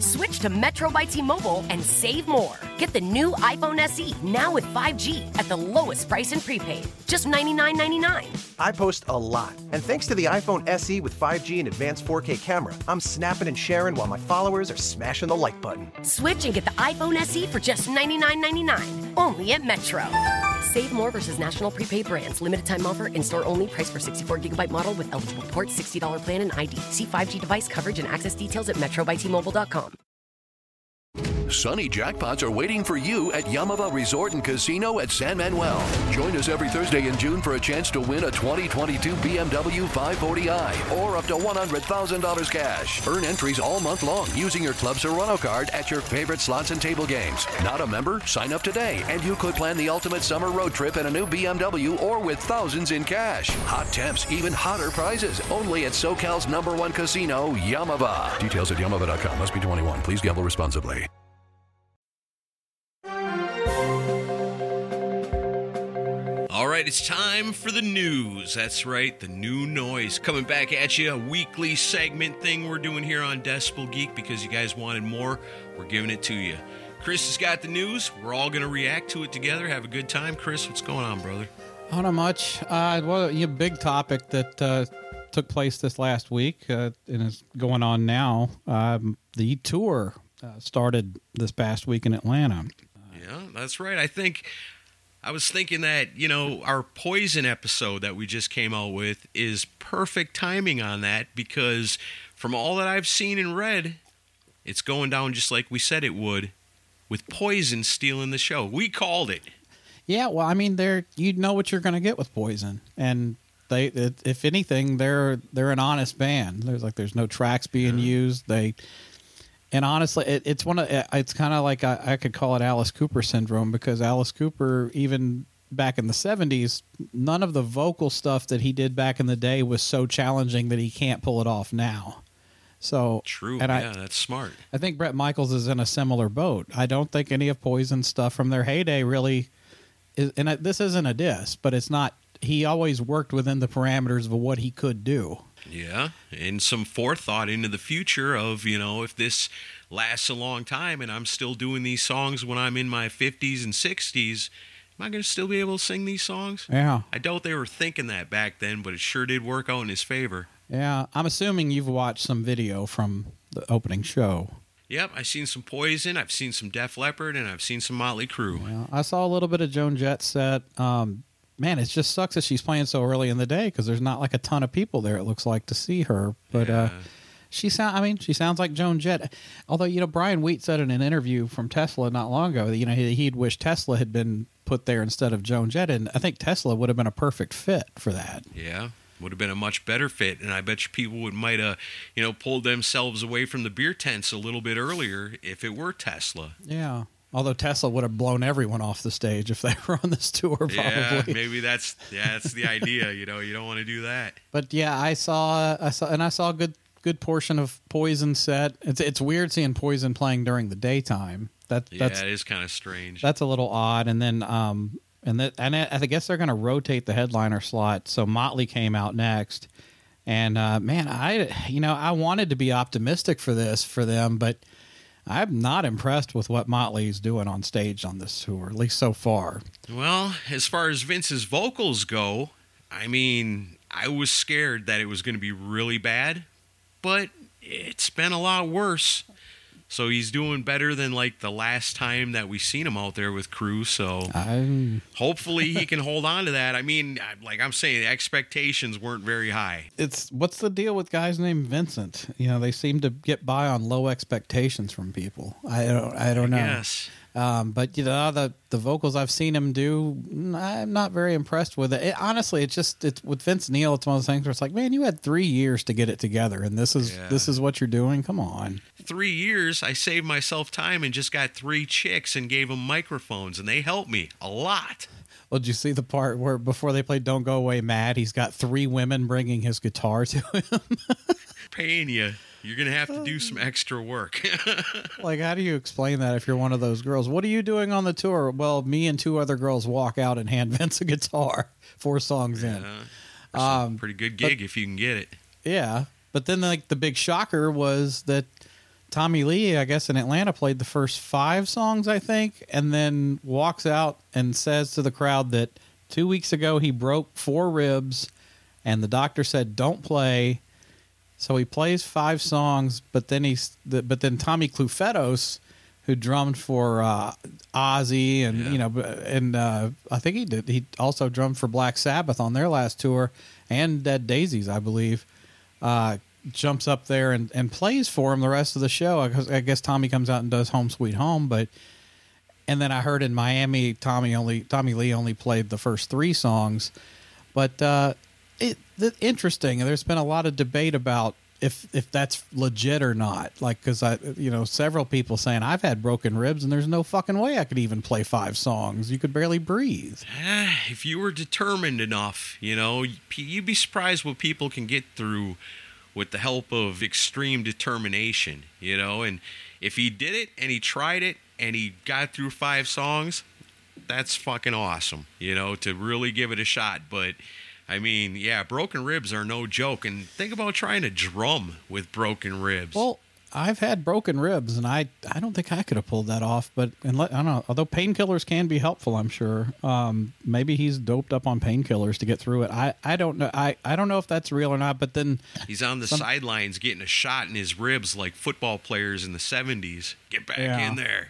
Switch to Metro by T-Mobile and save more. Get the new iPhone SE now with 5G at the lowest price in prepaid, just $99.99. I post a lot, and thanks to the iPhone SE with 5G and advanced 4K camera, I'm snapping and sharing while my followers are smashing the like button. Switch and get the iPhone SE for just $99.99, only at Metro. Save more versus national prepaid brands. Limited time offer. In store only. Price for 64 gigabyte model with eligible port. $60 plan and ID. See 5G device coverage and access details at metrobytmobile.com. Sunny jackpots are waiting for you at Yamava Resort and Casino at San Manuel. Join us every Thursday in June for a chance to win a 2022 BMW 540i or up to $100,000 cash. Earn entries all month long using your Club Serrano card at your favorite slots and table games. Not a member? Sign up today and you could plan the ultimate summer road trip in a new BMW or with thousands in cash. Hot temps, even hotter prizes. Only at SoCal's number one casino, Yamava. Details at yamava.com. Must be 21. Please gamble responsibly. All right, it's time for the news. That's right, the new noise coming back at you. A weekly segment thing we're doing here on Decibel Geek because you guys wanted more. We're giving it to you. Chris has got the news. We're all going to react to it together. Have a good time. Chris, what's going on, brother? Oh, not much. Uh, well, a big topic that uh, took place this last week uh, and is going on now. Um, the tour uh, started this past week in Atlanta. Yeah, that's right. I think I was thinking that, you know, our poison episode that we just came out with is perfect timing on that because from all that I've seen and read, it's going down just like we said it would with poison stealing the show. We called it. Yeah, well, I mean, they're you know what you're going to get with Poison, and they, if anything, they're they're an honest band. There's like there's no tracks being used. They, and honestly, it, it's one of uh, it's kind of like I, I could call it Alice Cooper syndrome because Alice Cooper even back in the 70s none of the vocal stuff that he did back in the day was so challenging that he can't pull it off now so True. and yeah, I, that's smart. I think Bret Michaels is in a similar boat. I don't think any of Poison stuff from their heyday really is, and this isn't a diss, but it's not. He always worked within the parameters of what he could do. Yeah, and some forethought into the future of, you know, if this lasts a long time and I'm still doing these songs when I'm in my 50s and 60s, am I going to still be able to sing these songs? Yeah, I doubt they were thinking that back then, but it sure did work out in his favor. yeah. I'm assuming you've watched some video from the opening show. Yep, I've seen some Poison, I've seen some Def Leppard, and I've seen some Motley Crue. Yeah, I saw a little bit of Joan Jett set. Um, man, it just sucks that she's playing so early in the day because there's not like a ton of people there. It looks like to see her, but uh, she sound. I mean, she sounds like Joan Jett. Although you know, Brian Wheat said in an interview from Tesla not long ago that you know he, he'd wish Tesla had been put there instead of Joan Jett, and I think Tesla would have been a perfect fit for that. Yeah, would have been a much better fit, and I bet you people would might have, you know, pulled themselves away from the beer tents a little bit earlier if it were Tesla. Yeah. Although Tesla would have blown everyone off the stage if they were on this tour, probably. Yeah, maybe that's yeah, that's the idea. You know, you don't want to do that. But yeah, I saw I saw and I saw a good good portion of Poison set. It's it's weird seeing Poison playing during the daytime. That Yeah, that's it is kind of strange. that's a little odd. And then um and that and I, I guess they're going to rotate the headliner slot. So Motley came out next. And uh, man, I you know I wanted to be optimistic for this for them, but I'm not impressed with what Motley's doing on stage on this tour, at least so far. Well, as far as Vince's vocals go, I mean, I was scared that it was going to be really bad, but it's been a lot worse. So he's doing better than like the last time that we seen him out there with Crue. So I hopefully he can hold on to that. I mean, like I'm saying, the expectations weren't very high. it's what's the deal with guys named Vincent? You know, they seem to get by on low expectations from people. I don't, I don't know. Yes. Um, but you know the the vocals I've seen him do, I'm not very impressed with it. it honestly, it's just it's with Vince Neil. It's one of those things where it's like, man, you had three years to get it together, and this is Yeah. this is what you're doing. Come on. Three years, I saved myself time and just got three chicks and gave them microphones, and they helped me a lot. Well, did you see the part where before they played "Don't Go Away Mad," he's got three women bringing his guitar to him. Paying you, you're gonna have to do some extra work. like, how do you explain that if you're one of those girls? What are you doing on the tour? Well, me and two other girls walk out and hand Vince a guitar four songs in. Um, Pretty good gig if you can get it. Yeah, but then like the big shocker was that Tommy Lee, I guess in Atlanta, played the first five songs, I think, and then walks out and says to the crowd that two weeks ago he broke four ribs, and the doctor said don't play. So he plays five songs, but then he's but then Tommy Clufetos, who drummed for uh, Ozzy and Yeah. you know and uh, I think he did he also drummed for Black Sabbath on their last tour and Dead Daisies, I believe uh, jumps up there and, and plays for him the rest of the show. I guess, I guess Tommy comes out and does Home Sweet Home, but and then I heard in Miami Tommy only Tommy Lee only played the first three songs, but uh, the, interesting. There's been a lot of debate about if if that's legit or not. Like because I you know several people saying I've had broken ribs and there's no fucking way I could even play five songs. You could barely breathe. If you were determined enough, you know, you'd be surprised what people can get through with the help of extreme determination, you know. And if he did it and he tried it and he got through five songs, that's fucking awesome, you know, to really give it a shot. But I mean, yeah, broken ribs are no joke. And think about trying to drum with broken ribs. Well, I've had broken ribs, and I I don't think I could have pulled that off. But and let, I don't know. Although painkillers can be helpful, I'm sure. Um, maybe he's doped up on painkillers to get through it. I, I don't know. I, I don't know if that's real or not. But then He's on the some- sidelines getting a shot in his ribs like football players in the 70s. Get back Yeah. in there.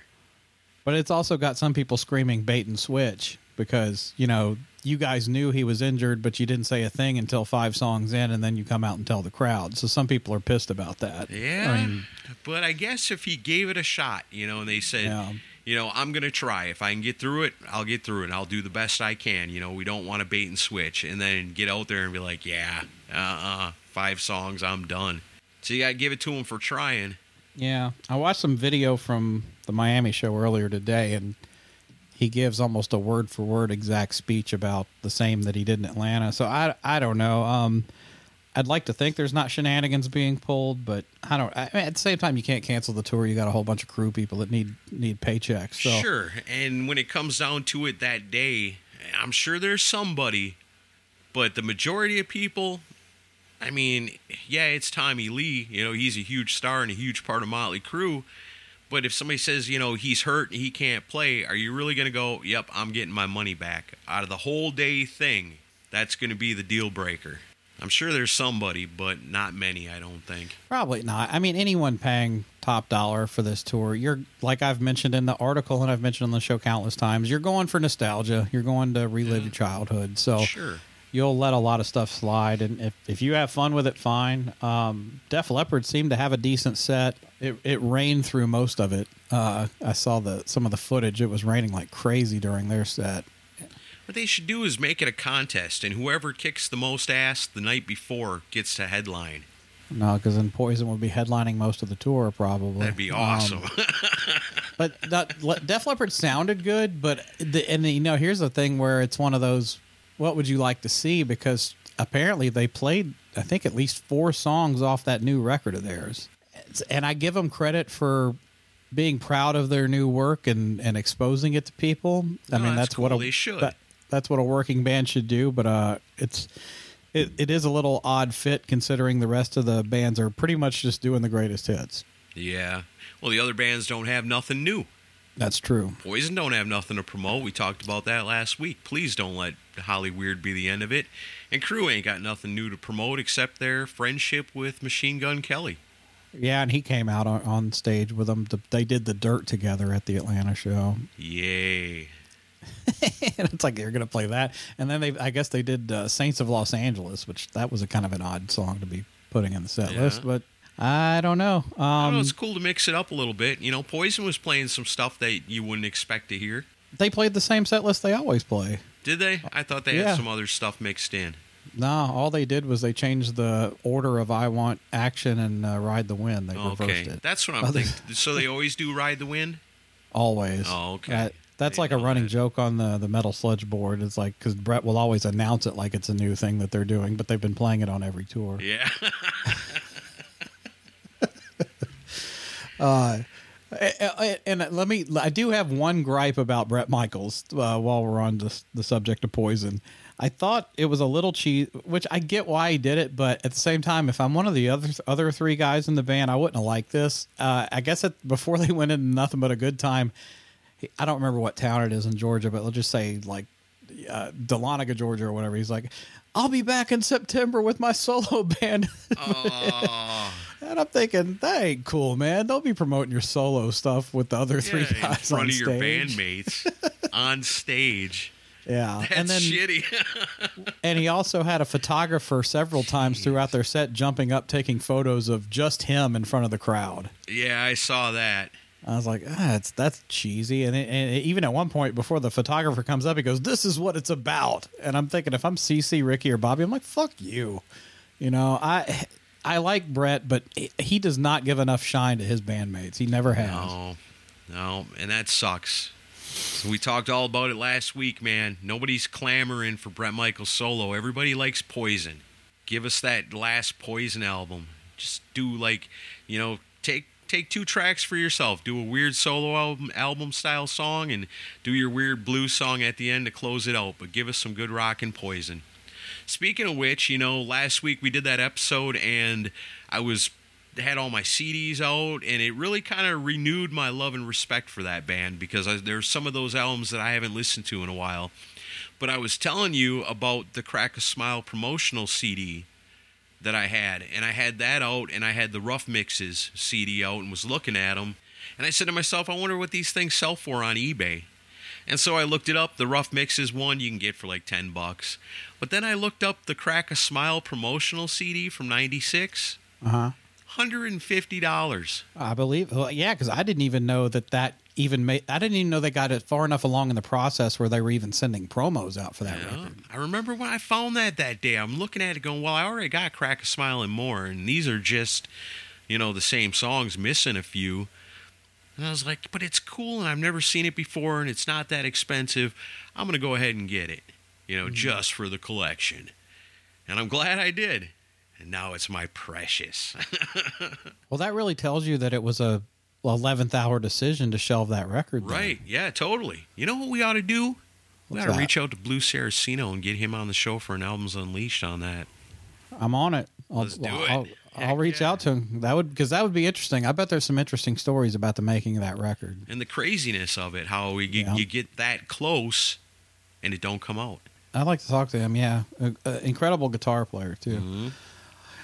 But it's also got some people screaming bait and switch because, you know, you guys knew he was injured, but you didn't say a thing until five songs in, and then you come out and tell the crowd. So some people are pissed about that. Yeah. I mean, but I guess if he gave it a shot, you know, and they said, Yeah. you know, I'm going to try. If I can get through it, I'll get through it. I'll do the best I can. You know, we don't want to bait and switch and then get out there and be like, yeah, uh uh five songs, I'm done. So you got to give it to him for trying. yeah. I watched some video from the Miami show earlier today, and he gives almost a word for word exact speech about the same that he did in Atlanta. So I, I don't know. Um, I'd like to think there's not shenanigans being pulled, but I don't. I mean, at the same time, you can't cancel the tour. You got a whole bunch of crew people that need need paychecks. So Sure. And when it comes down to it that day, I'm sure there's somebody, but the majority of people, I mean, yeah, it's Tommy Lee. You know, he's a huge star and a huge part of Motley Crue. But if somebody says, you know, he's hurt and he can't play, are you really going to go, yep, I'm getting my money back? Out of the whole day thing, that's going to be the deal breaker. I'm sure there's somebody, but not many, I don't think. Probably not. I mean, anyone paying top dollar for this tour, you're like I've mentioned in the article and I've mentioned on the show countless times. You're going for nostalgia. You're going to relive your childhood. So Sure. You'll let a lot of stuff slide, and if if you have fun with it, fine. Um, Def Leppard seemed to have a decent set. It it rained through most of it. Uh, I saw the some of the footage. It was raining like crazy during their set. What they should do is make it a contest, and whoever kicks the most ass the night before gets to headline. No, because then Poison would be headlining most of the tour, probably. That'd be Um, awesome. But that, Def Leppard sounded good, but the, and you know, here's the thing where it's one of those. What would you like to see? Because apparently they played, I think, at least four songs off that new record of theirs, and I give them credit for being proud of their new work and and exposing it to people. I No, mean, that's that's, what a They should. that- that's what a working band should do. But uh, it's. It, it is a little odd fit considering the rest of the bands are pretty much just doing the greatest hits. yeah. Well, the other bands don't have nothing new. That's true. Poison don't have nothing to promote. We talked about that last week. Please don't let Hollyweird be the end of it. And Crue ain't got nothing new to promote except their friendship with Machine Gun Kelly. Yeah, and he came out on, on stage with them. To, they did the dirt together at the Atlanta show, Yay. and it's like they're going to play that. And then they, I guess, they did uh, Saints of Los Angeles, which that was a kind of an odd song to be putting in the set Yeah. list. But I don't know. Um, I don't know, it's cool to mix it up a little bit. You know, Poison was playing some stuff that you wouldn't expect to hear. they played the same set list they always play. Did they? I thought they Yeah. had some other stuff mixed in. No, all they did was they changed the order of I Want Action and uh, Ride the Wind. They Okay, reversed it. that's what I'm thinking. So they always do Ride the Wind? Always. Oh, okay. That- that's I like a running that. joke on the, the Metal Sludge board. It's like, because Bret will always announce it like it's a new thing that they're doing, but they've been playing it on every tour. Yeah. Uh, and let me, I do have one gripe about Bret Michaels uh, while we're on the, the subject of poison. I thought it was a little cheap, which I get why he did it, but at the same time, if I'm one of the other other three guys in the band, I wouldn't have liked this. Uh, I guess it, before they went into nothing but a good time, I don't remember what town it is in Georgia, but let's just say like uh, Dahlonega, Georgia, or whatever. He's like, "I'll be back in September with my solo band," and I'm thinking, "That ain't cool, man. Don't be promoting your solo stuff with the other three yeah, in front on of your bandmates on stage. Yeah, That's and then shitty. and he also had a photographer several times throughout their set jumping up, taking photos of just him in front of the crowd. yeah, I saw that. I was like, ah, it's, that's cheesy. And, it, and even at one point, before the photographer comes up, he goes, "This is what it's about." And I'm thinking, if I'm CC, Ricky, or Bobby, I'm like, "Fuck you." You know, I I like Bret, but he does not give enough shine to his bandmates. He never has. No, no, and that sucks. So we talked all about it last week, man. Nobody's clamoring for Bret Michaels solo. Everybody likes Poison. Give us that last Poison album. Just do like, you know, take take two tracks for yourself. Do a weird solo album album style song and do your weird blues song at the end to close it out. But give us some good rock and Poison. Speaking of which, you know, last week we did that episode and I was had all my CDs out and it really kind of renewed my love and respect for that band because there's some of those albums that I haven't listened to in a while. But I was telling you about the Crack a Smile promotional CD that I had and I had that out and I had the Rough Mixes CD out and was looking at them and I said to myself, I wonder what these things sell for on eBay. And so I looked it up. The Rough mix is one you can get for like 10 bucks. But then I looked up the Crack a Smile promotional CD from 96. Uh huh. $150. I believe, well, yeah, because I didn't even know that that even made. I didn't even know they got it far enough along in the process where they were even sending promos out for that Yeah. record. I remember when I found that that day. I'm looking at it going, well, I already got Crack a Smile and more, and these are just, you know, the same songs, missing a few. And I was like, but it's cool, and I've never seen it before, and it's not that expensive. I'm going to go ahead and get it, you know, mm-hmm. just for the collection. And I'm glad I did. And now it's my precious. Well, that really tells you that it was a eleventh hour decision to shelve that record. then. right. Yeah, totally. You know what we ought to do? We What's ought to that? reach out to Blues Saraceno and get him on the show for an Albums Unleashed on that. I'm on it. I'll, Let's do it. I'll, I'll reach yeah. out to him. That would because that would be interesting. I bet there's some interesting stories about the making of that record. and the craziness of it, how we, you, Yeah. you get that close and it don't come out. I'd like to talk to him. Yeah, incredible guitar player too. Mm-hmm.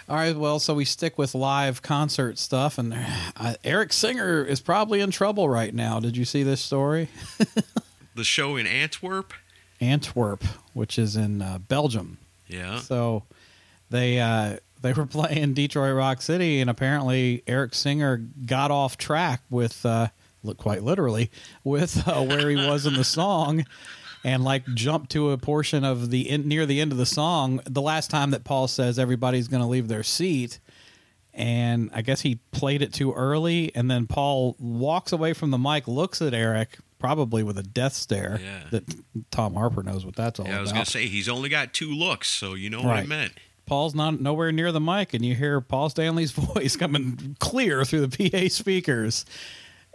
All right, well, so we stick with live concert stuff, and uh, Eric Singer is probably in trouble right now. Did you see this story? The show in Antwerp, Antwerp, which is in uh, Belgium. yeah, So they uh, they were playing Detroit Rock City, and apparently Eric Singer got off track with, uh, look quite literally, with uh, where he was in the song, and like jumped to a portion of the in, near the end of the song. The last time that Paul says everybody's going to leave their seat. And I guess he played it too early, and then Paul walks away from the mic, looks at Eric, probably with a death stare. Yeah. That Tom Harper knows what that's all yeah. I was about. gonna say he's only got two looks, so you know what I meant. Paul's not nowhere near the mic, and you hear Paul Stanley's voice coming clear through the PA speakers.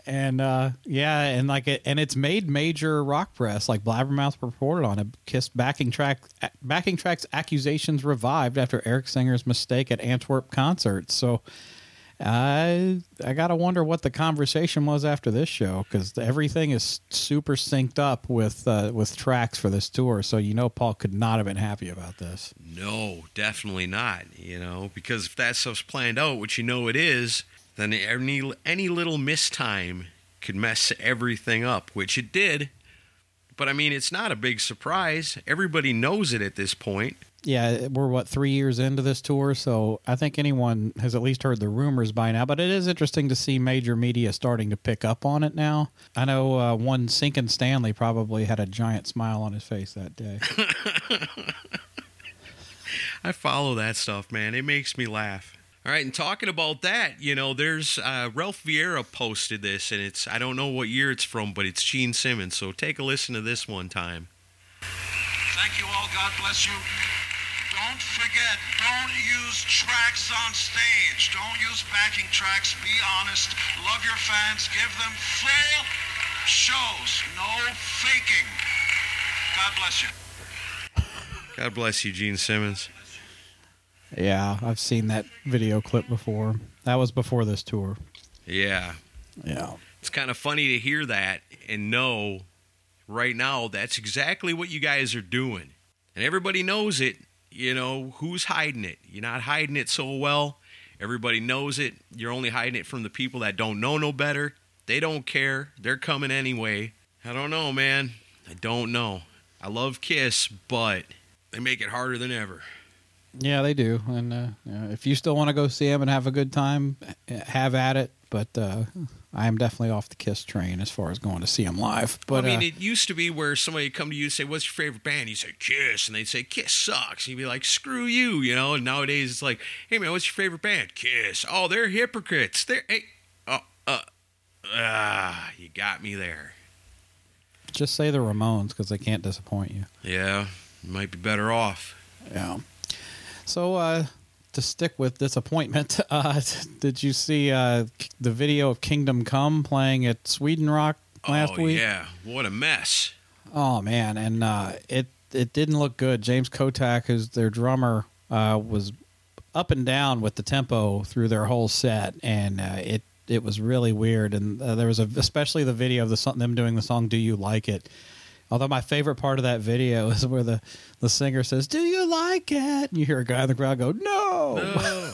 And uh, yeah, and like it, and it's made major rock press. Like Blabbermouth reported on it. Kiss backing track, backing tracks accusations revived after Eric Singer's mistake at Antwerp concert. So I I gotta wonder what the conversation was after this show because everything is super synced up with uh, with tracks for this tour. So you know Paul could not have been happy about this. No, definitely not. You know, because if that stuff's planned out, which you know it is, then any any little mistime could mess everything up, which it did. But I mean, it's not a big surprise. Everybody knows it at this point. Yeah, we're what three years into this tour, so I think anyone has at least heard the rumors by now. But it is interesting to see major media starting to pick up on it now. I know uh, one Sinkin Stanley probably had a giant smile on his face that day. I follow that stuff, man. It makes me laugh. All right, and talking about that, you know, there's uh, Ralph Vieira posted this, and it's I don't know what year it's from, but it's Gene Simmons. So take a listen to this one time. Thank you all. God bless you. Don't forget, don't use tracks on stage. Don't use backing tracks. Be honest. Love your fans. Give them full shows. No faking. God bless you. God bless you, Gene Simmons. yeah, I've seen that video clip before. That was before this tour. Yeah, Yeah. it's kind of funny to hear that and know right now that's exactly what you guys are doing. And everybody knows it. You know, who's hiding it? You're not hiding it so well. Everybody knows it. You're only hiding it from the people that don't know no better. They don't care. They're coming anyway. I don't know, man. I don't know. I love Kiss, but they make it harder than ever. Yeah, they do. And uh, if you still want to go see them and have a good time, have at it. But uh, I am definitely off the Kiss train as far as going to see them live. But I mean, uh, it used to be where somebody would come to you and say, "What's your favorite band?" You say Kiss, and they'd say Kiss sucks. And you'd be like, "Screw you," you know. And nowadays it's like, "Hey man, what's your favorite band?" Kiss. Oh, they're hypocrites. They're hey, oh, uh, ah, you got me there. just say the Ramones because they can't disappoint you. Yeah, you might be better off. Yeah. So uh, to stick with disappointment, uh, did you see uh, the video of Kingdom Come playing at Sweden Rock last oh week? yeah, what a mess. Oh man, and uh, it it didn't look good. James Kottak, who's their drummer, uh, was up and down with the tempo through their whole set, and uh, it it was really weird. And uh, there was a, especially the video of the them doing the song "Do You Like It." Although my favorite part of that video is where the, the singer says, "Do you like it?" And you hear a guy in the crowd go, "No." Oh.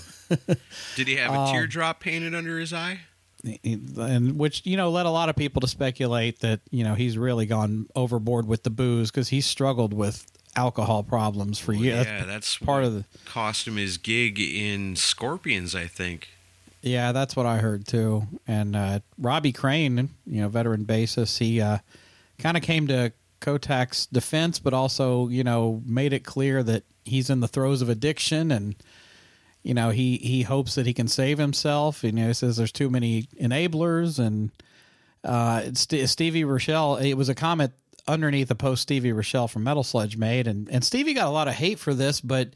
Did he have a Um, teardrop painted under his eye? and which you know led a lot of people to speculate that you know he's really gone overboard with the booze because he struggled with alcohol problems for years. Yeah, that's part of the cost him his gig in Scorpions, I think. yeah, that's what I heard too. And uh, Robbie Crane, you know, veteran bassist, he uh, kind of came to Kottak's defense, but also you know made it clear that he's in the throes of addiction and. You know, he, he hopes that he can save himself. You know, he says there's too many enablers, and uh, St- Stevie Rachelle. It was a comment underneath the post Stevie Rachelle from Metal Sludge made, and and Stevie got a lot of hate for this, but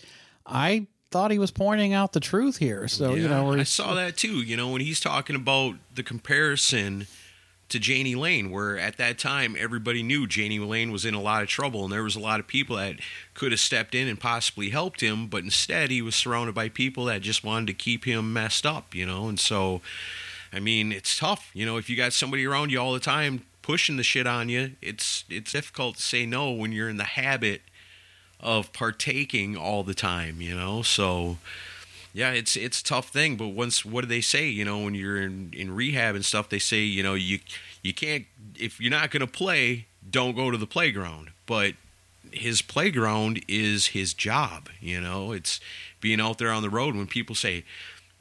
I thought he was pointing out the truth here. So you know, I saw that too. You know, when he's talking about the comparison to Jani Lane, where at that time everybody knew Jani Lane was in a lot of trouble, and there was a lot of people that could have stepped in and possibly helped him, but instead he was surrounded by people that just wanted to keep him messed up. You know, and so, I mean, it's tough. You know, if you got somebody around you all the time pushing the shit on you, it's it's difficult to say no when you're in the habit of partaking all the time. You know, so yeah, it's it's a tough thing. But once, what do they say? You know, when you're in, in rehab and stuff, they say you know you you can't if you're not going to play, don't go to the playground. But his playground is his job. You know, it's being out there on the road when people say,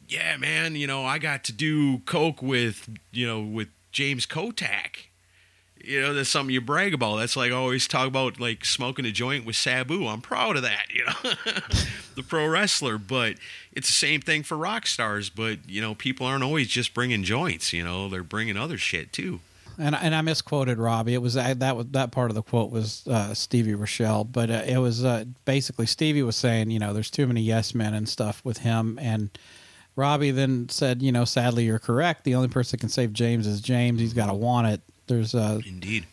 "Yeah, man, you know, I got to do coke with you know with James Kottak." You know, that's something you brag about. That's like I always talk about, like smoking a joint with Sabu. I'm proud of that. You know, the pro wrestler. But it's the same thing for rock stars. But you know, people aren't always just bringing joints. You know, they're bringing other shit too. and and I misquoted Robbie. It was that was that part of the quote was uh, Stevie Rachelle, but uh, it was uh, basically Stevie was saying, you know, there's too many yes men and stuff with him, and Robbie then said, you know, sadly you're correct. The only person that can save James is James. He's got to want it. There's uh, Indeed.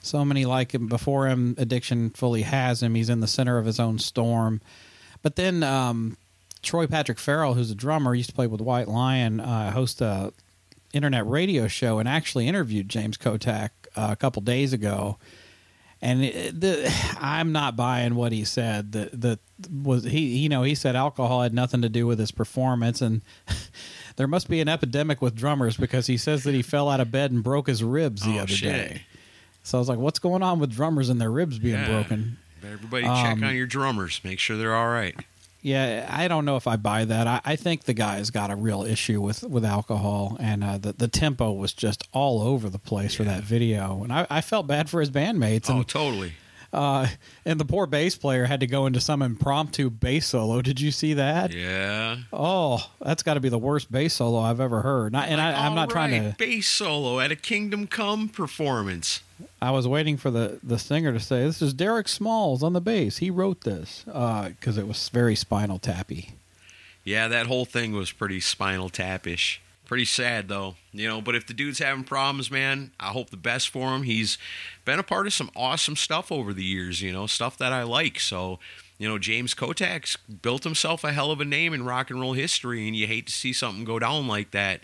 so many like him before him. Addiction fully has him. He's in the center of his own storm. But then um, Troy Patrick Farrell, who's a drummer, used to play with White Lion, uh, host a internet radio show, and actually interviewed James Kottak uh, a couple days ago. And it, the, I'm not buying what he said. That was he you know he said alcohol had nothing to do with his performance, and there must be an epidemic with drummers because he says that he fell out of bed and broke his ribs the Oh, other shit. day. So I was like, what's going on with drummers and their ribs being Yeah. broken? Everybody check Um, on your drummers. Make sure they're all right. Yeah, I don't know if I buy that. I, I think the guy's got a real issue with, with alcohol, and uh, the the tempo was just all over the place for that video, and I, I felt bad for his bandmates. Oh, totally. Uh, and the poor bass player had to go into some impromptu bass solo. Did you see that? Yeah. Oh, that's got to be the worst bass solo I've ever heard. Not, and I, I'm not All trying to. bass solo at a Kingdom Come performance. I was waiting for the, the singer to say, "This is Derek Smalls on the bass. He wrote this," because it was very Spinal Tappy. Yeah, that whole thing was pretty spinal tapish. Pretty sad though, you know. But if the dude's having problems, man, I hope the best for him. He's been a part of some awesome stuff over the years, you know, stuff that I like. So, you know, James Kottak's built himself a hell of a name in rock and roll history, and you hate to see something go down like that.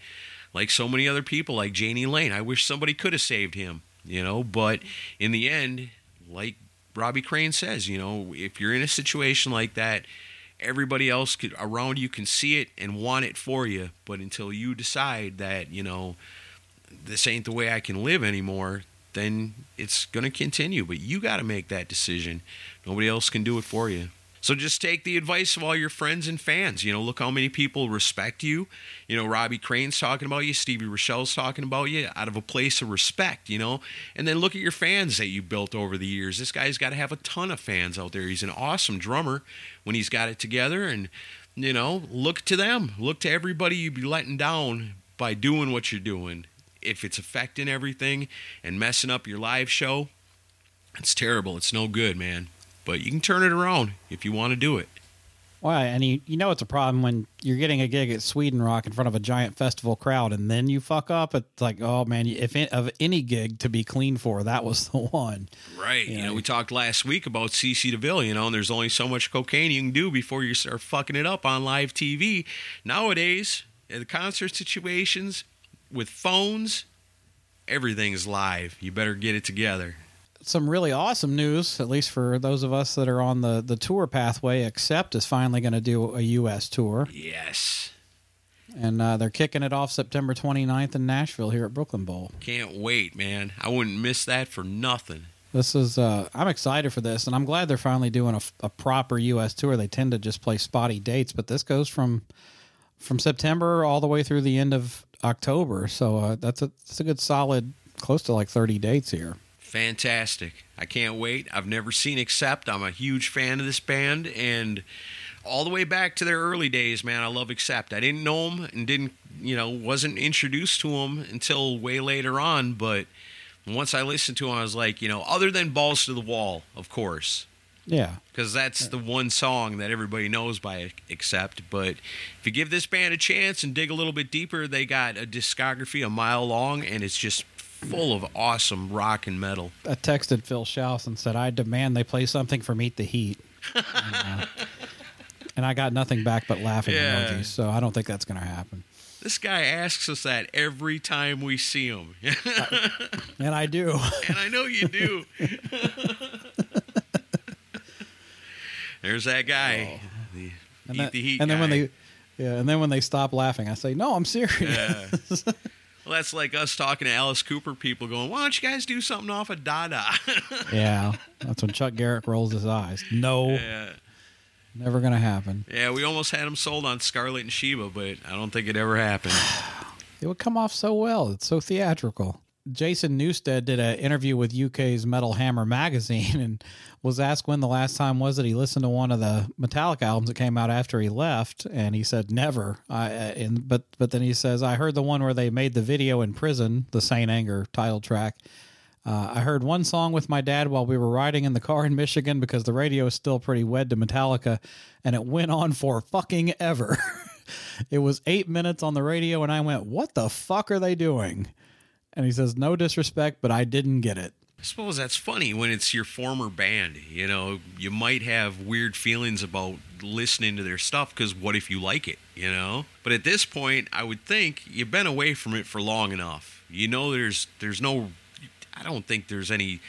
Like so many other people, like Jani Lane. I wish somebody could have saved him, you know. But in the end, like Robbie Crane says, you know, if you're in a situation like that, everybody else could, around you can see it and want it for you. But until you decide that, you know, this ain't the way I can live anymore, then it's going to continue. But you got to make that decision. Nobody else can do it for you. So just take the advice of all your friends and fans. You know, look how many people respect you. You know, Robbie Crane's talking about you, Stevie Rachelle's talking about you out of a place of respect, you know. And then look at your fans that you built over the years. This guy's got to have a ton of fans out there. He's an awesome drummer when he's got it together. And, you know, look to them. Look to everybody you'd be letting down by doing what you're doing. If it's affecting everything and messing up your live show, it's terrible. It's no good, man. But you can turn it around if you want to do it. Well, and you, you know it's a problem when you're getting a gig at Sweden Rock in front of a giant festival crowd, and then you fuck up. It's like, oh man, if it, of any gig to be clean for, that was the one. Right. You Yeah. know, we talked last week about CC DeVille, you know, and there's only so much cocaine you can do before you start fucking it up on live TV. Nowadays, in the concert situations with phones, everything's live. You better get it together. Some really awesome news, at least for those of us that are on the the tour pathway. Accept is finally going to do a U.S. tour, Yes. and uh, they're kicking it off September 29th in Nashville here at Brooklyn Bowl. Can't wait, man. I wouldn't miss that for nothing. This is uh, I'm excited for this, and I'm glad they're finally doing a, a proper U.S. tour. They tend to just play spotty dates, but this goes from from September all the way through the end of October. So uh, that's a that's a good solid close to like 30 dates here. Fantastic. I can't wait. I've never seen Accept. I'm a huge fan of this band and all the way back to their early days, man, I love Accept. I didn't know them and didn't, you know, wasn't introduced to them until way later on, but once I listened to them, I was like, you know, other than Balls to the Wall, of course, Yeah, because that's the one song that everybody knows by Accept. But if you give this band a chance and dig a little bit deeper, they got a discography a mile long, and it's just full of awesome rock and metal. I texted Phil Shouse and said I demand they play something from Eat the Heat. and, uh, and I got nothing back but laughing Yeah. emojis. So I don't think that's going to happen. This guy asks us that every time we see him. And I do. and I know you do. There's that guy. The, And, eat that- the heat and then when they yeah, and then when they stop laughing, I say, "No, I'm serious." Yeah. Well, that's like us talking to Alice Cooper people going, why don't you guys do something off of Dada? Yeah, that's when Chuck Garric rolls his eyes. No, yeah. never gonna happen. yeah, we almost had him sold on Scarlet and Sheba, but I don't think it ever happened. It would come off so well. It's so theatrical. Jason Newsted did an interview with UK's Metal Hammer magazine and was asked when the last time was that he listened to one of the Metallica albums that came out after he left, and he said never. I, uh, and but but then he says I heard the one where they made the video in prison, the Saint Anger title track. Uh, I heard one song with my dad while we were riding in the car in Michigan because the radio is still pretty wed to Metallica, and it went on for fucking ever. it was eight minutes on the radio, and I went, "What the fuck are they doing?" And he says, "No disrespect, but I didn't get it." I suppose that's funny when it's your former band. You know, you might have weird feelings about listening to their stuff because what if you like it, you know? But at this point, I would think you've been away from it for long enough. You know, there's there's no, I don't think there's any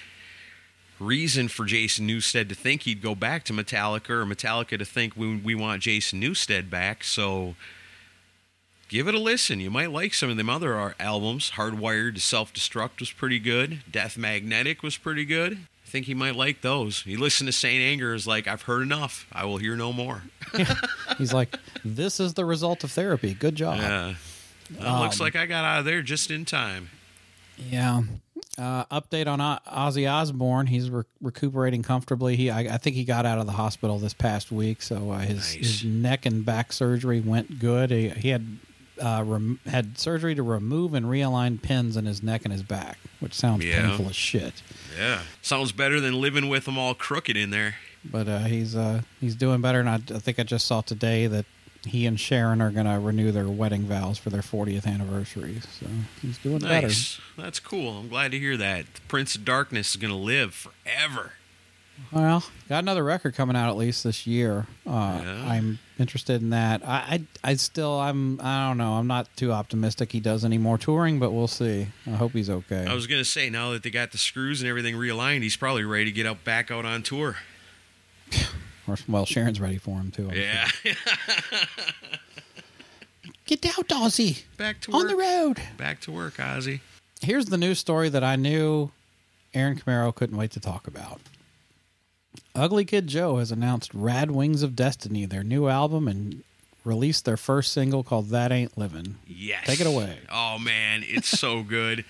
reason for Jason Newsted to think he'd go back to Metallica or Metallica to think we, we want Jason Newsted back. So give it a listen. You might like some of them other albums. Hardwired to Self Destruct was pretty good. Death Magnetic was pretty good. I think he might like those. He listened to Saint Anger is like, I've heard enough. I will hear no more. He's like, this is the result of therapy. Good job. Yeah. Well, looks Um, like I got out of there just in time. Yeah. Uh, update on O- Ozzy Osbourne. He's re- recuperating comfortably. He, I, I think he got out of the hospital this past week, so uh, his Nice. his neck and back surgery went good. He, he had uh, rem- had surgery to remove and realign pins in his neck and his back, which sounds Yeah. painful as shit. Yeah. Sounds better than living with them all crooked in there. But uh, he's uh, he's doing better, and I, I think I just saw today that he and Sharon are going to renew their wedding vows for their 40th anniversary. So he's doing better. Nice. That's cool. I'm glad to hear that. The Prince of Darkness is going to live forever. Well, got another record coming out at least this year. Uh, Yeah. I'm interested in that. I, I, I still, I'm, I don't know. I'm not too optimistic he does any more touring, but we'll see. I hope he's okay. I was going to say, now that they got the screws and everything realigned, he's probably ready to get out back out on tour. Well, Sharon's ready for him too. I'm Yeah. sure. Get out, Ozzy. back to On the road. Back to work, Ozzy. Here's the news story that I knew Aaron Camaro couldn't wait to talk about. Ugly Kid Joe has announced Rad Wings of Destiny, their new album, and released their first single called That Ain't Livin'. Yes. Take it away. Oh, man. It's so good.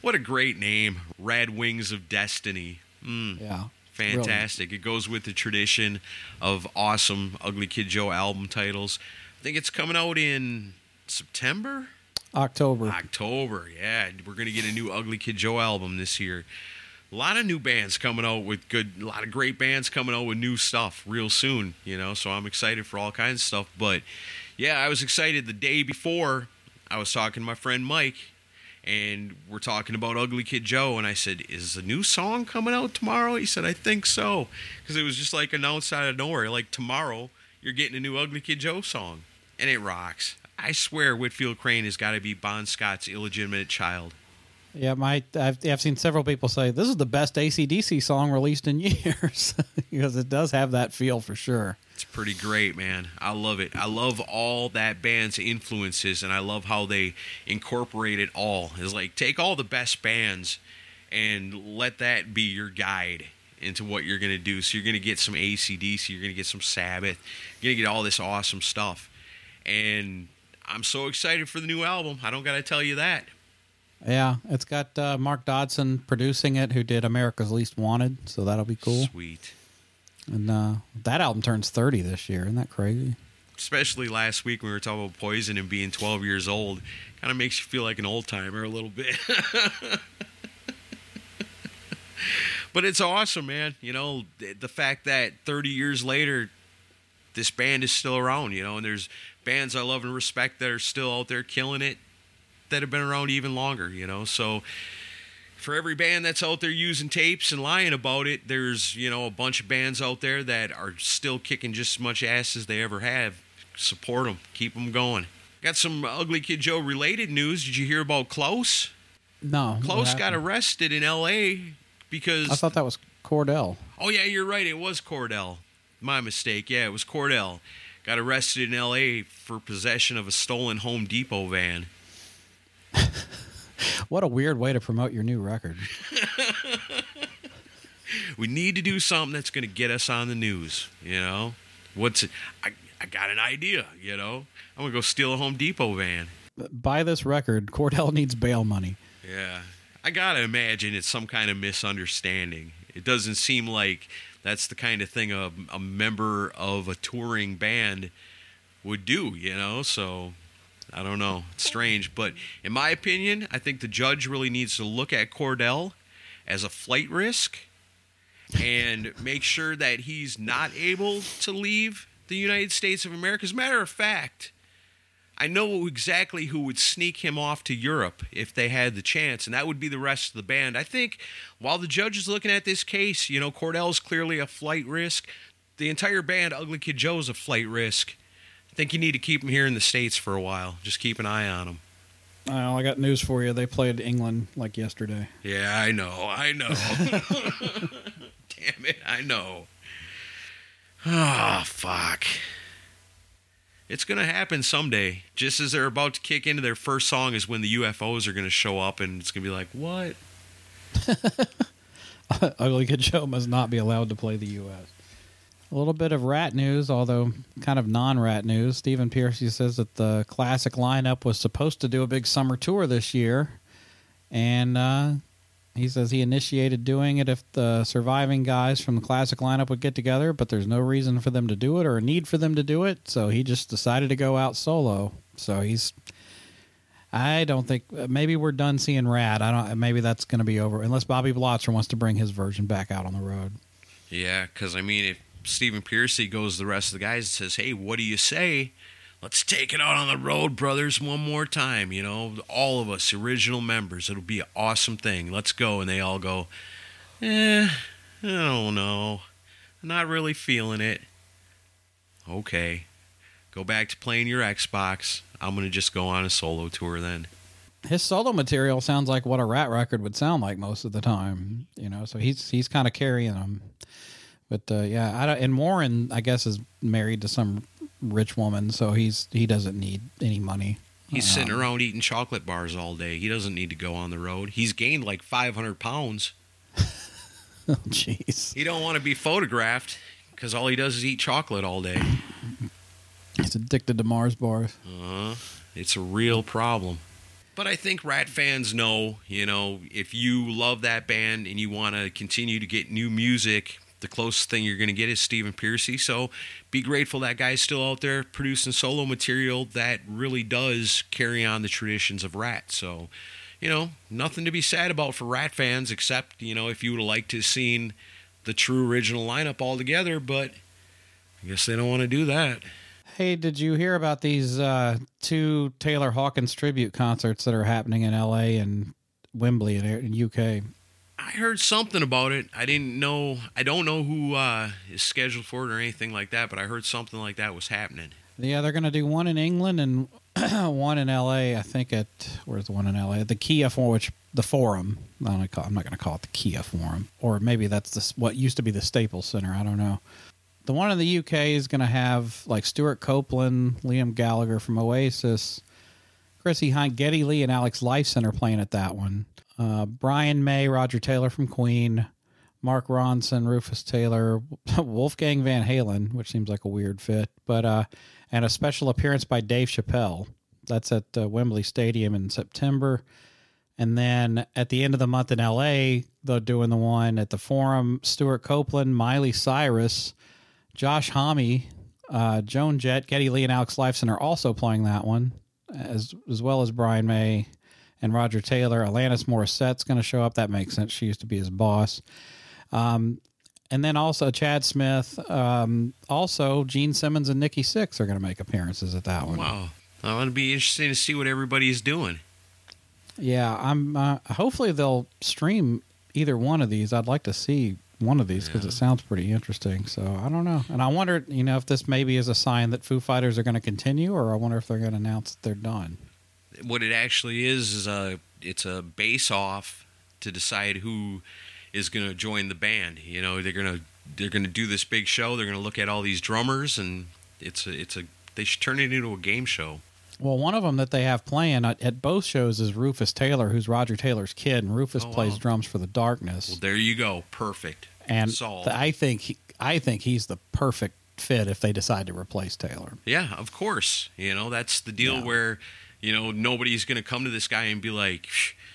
What a great name. Rad Wings of Destiny. Mm. Yeah. Fantastic. It goes with the tradition of awesome Ugly Kid Joe album titles. I think it's coming out in September? October. October. Yeah, we're going to get a new Ugly Kid Joe album this year. A lot of new bands coming out with good, a lot of great bands coming out with new stuff real soon, you know, so I'm excited for all kinds of stuff. But yeah, I was excited the day before. I was talking to my friend Mike, and we're talking about Ugly Kid Joe, and I said, Is a new song coming out tomorrow? He said, I think so. Because it was just like announced out of nowhere. Like, tomorrow, you're getting a new Ugly Kid Joe song. And it rocks. I swear Whitfield Crane has got to be Bon Scott's illegitimate child. Yeah, my I've, I've seen several people say this is the best ACDC song released in years because it does have that feel for sure. It's pretty great, man. I love it. I love all that band's influences, and I love how they incorporate it all. It's like take all the best bands and let that be your guide into what you're going to do. So you're going to get some ACDC, you're going to get some Sabbath, you're going to get all this awesome stuff. And I'm so excited for the new album. I don't got to tell you that. Yeah, it's got uh, Mark Dodson producing it, who did America's Least Wanted, so that'll be cool. Sweet. And uh, that album turns thirty this year. Isn't that crazy? Especially last week when we were talking about Poison and being 12 years old. Kind of makes you feel like an old timer a little bit. but it's awesome, man. You know, the the fact that 30 years later, this band is still around, you know, and there's bands I love and respect that are still out there killing it that have been around even longer, you know. So for every band that's out there using tapes and lying about it, there's, you know, a bunch of bands out there that are still kicking just as much ass as they ever have. Support them, keep them going. Got some Ugly Kid Joe related news. Did you hear about Klaus? No, Klaus got arrested in L.A. because I thought that was Cordell. Oh yeah, you're right. It was Cordell. My mistake. Yeah, it was Cordell. Got arrested in L.A. for possession of a stolen Home Depot van. What a weird way to promote your new record. We need to do something that's going to get us on the news. You know, what's it? I I got an idea. You know, I'm gonna go steal a Home Depot van. Buy this record. Cordell needs bail money. Yeah, I gotta imagine it's some kind of misunderstanding. It doesn't seem like that's the kind of thing a, a member of a touring band would do, you know? So I don't know. It's strange. But in my opinion, I think the judge really needs to look at Cordell as a flight risk and make sure that he's not able to leave the United States of America. As a matter of fact, I know exactly who would sneak him off to Europe if they had the chance, and that would be the rest of the band. I think while the judge is looking at this case, you know, Cordell's clearly a flight risk. The entire band, Ugly Kid Joe, is a flight risk. I think you need to keep them here in the States for a while. Just keep an eye on them. Oh, I got news for you. They played England like yesterday. Yeah, I know. I know. Damn it, I know. Ah, fuck. It's going to happen someday. Just as they're about to kick into their first song is when the UFOs are going to show up and it's going to be like, "What?" Ugly Kid Joe must not be allowed to play the U.S. A little bit of Ratt news, although kind of non-Ratt news. Stephen Pearcy says that the classic lineup was supposed to do a big summer tour this year, and uh, he says he initiated doing it if the surviving guys from the classic lineup would get together, but there's no reason for them to do it or a need for them to do it, so he just decided to go out solo. So he's I don't think maybe we're done seeing Ratt. I don't. Maybe that's going to be over unless Bobby Blotzer wants to bring his version back out on the road. Yeah, because I mean, if Stephen Pearcy goes to the rest of the guys and says, "Hey, what do you say? Let's take it out on the road, brothers, one more time." You know, all of us original members. It'll be an awesome thing. Let's go, and they all go, "Eh, I don't know. I'm not really feeling it." Okay, go back to playing your Xbox. I'm gonna just go on a solo tour then. His solo material sounds like what a Ratt record would sound like most of the time, you know. So he's he's kind of carrying them. But uh, yeah, I don't, and Warren, I guess, is married to some rich woman, so he's he doesn't need any money. He's um, sitting around eating chocolate bars all day. He doesn't need to go on the road. He's gained like 500 pounds. oh, jeez. He don't want to be photographed because all he does is eat chocolate all day. He's addicted to Mars bars. Uh-huh. It's a real problem. But I think Ratt fans know, you know, if you love that band and you want to continue to get new music, the closest thing you're going to get is Stephen Pearcy. So be grateful that guy's still out there producing solo material that really does carry on the traditions of Ratt. So, you know, nothing to be sad about for Ratt fans, except, you know, if you would have liked to have seen the true original lineup all together, but I guess they don't want to do that. Hey, did you hear about these uh, two Taylor Hawkins tribute concerts that are happening in L.A. and Wembley in, in UK? I heard something about it. I didn't know. I don't know who uh, is scheduled for it or anything like that, but I heard something like that was happening. Yeah, they're going to do one in England and one in L.A. I think at where's the one in L.A. The Kia Forum, which the Forum. I'm not going to call it the Kia Forum, or maybe that's the, what used to be the Staples Center. I don't know the one in the UK is going to have like Stewart Copeland, Liam Gallagher from Oasis, Chrissie Hynde, Geddy Lee, and Alex Lifeson are playing at that one. Uh, Brian May, Roger Taylor from Queen, Mark Ronson, Rufus Taylor, Wolfgang Van Halen, which seems like a weird fit, but uh, and a special appearance by Dave Chappelle. That's at uh, Wembley Stadium in September. And then at the end of the month in LA, they're doing the one at the Forum. Stewart Copeland, Miley Cyrus, Josh Homme, uh, Joan Jett, Geddy Lee, and Alex Lifeson are also playing that one, as as well as Brian May and Roger Taylor. Alanis Morissette's going to show up. That makes sense. She used to be his boss. Um, and then also Chad Smith. Um, also, Gene Simmons and Nikki Sixx are going to make appearances at that one. Wow. I want to be interesting to see what everybody's doing. Yeah, I'm. Uh, hopefully, they'll stream either one of these. I'd like to see one of these because yeah. it sounds pretty interesting. So I don't know, and I wonder, you know, if this maybe is a sign that Foo Fighters are going to continue, or I wonder if they're going to announce that they're done. What it actually is is a it's a base off to decide who is going to join the band. You know, they're going to they're going to do this big show. They're going to look at all these drummers, and it's a it's a they should turn it into a game show. Well, one of them that they have playing at, at both shows is Rufus Taylor, who's Roger Taylor's kid, and Rufus oh, plays wow. drums for the Darkness. Well, there you go, perfect and I think he, I think he's the perfect fit if they decide to replace Taylor. Yeah, of course. You know that's the deal yeah. where you know nobody's going to come to this guy and be like,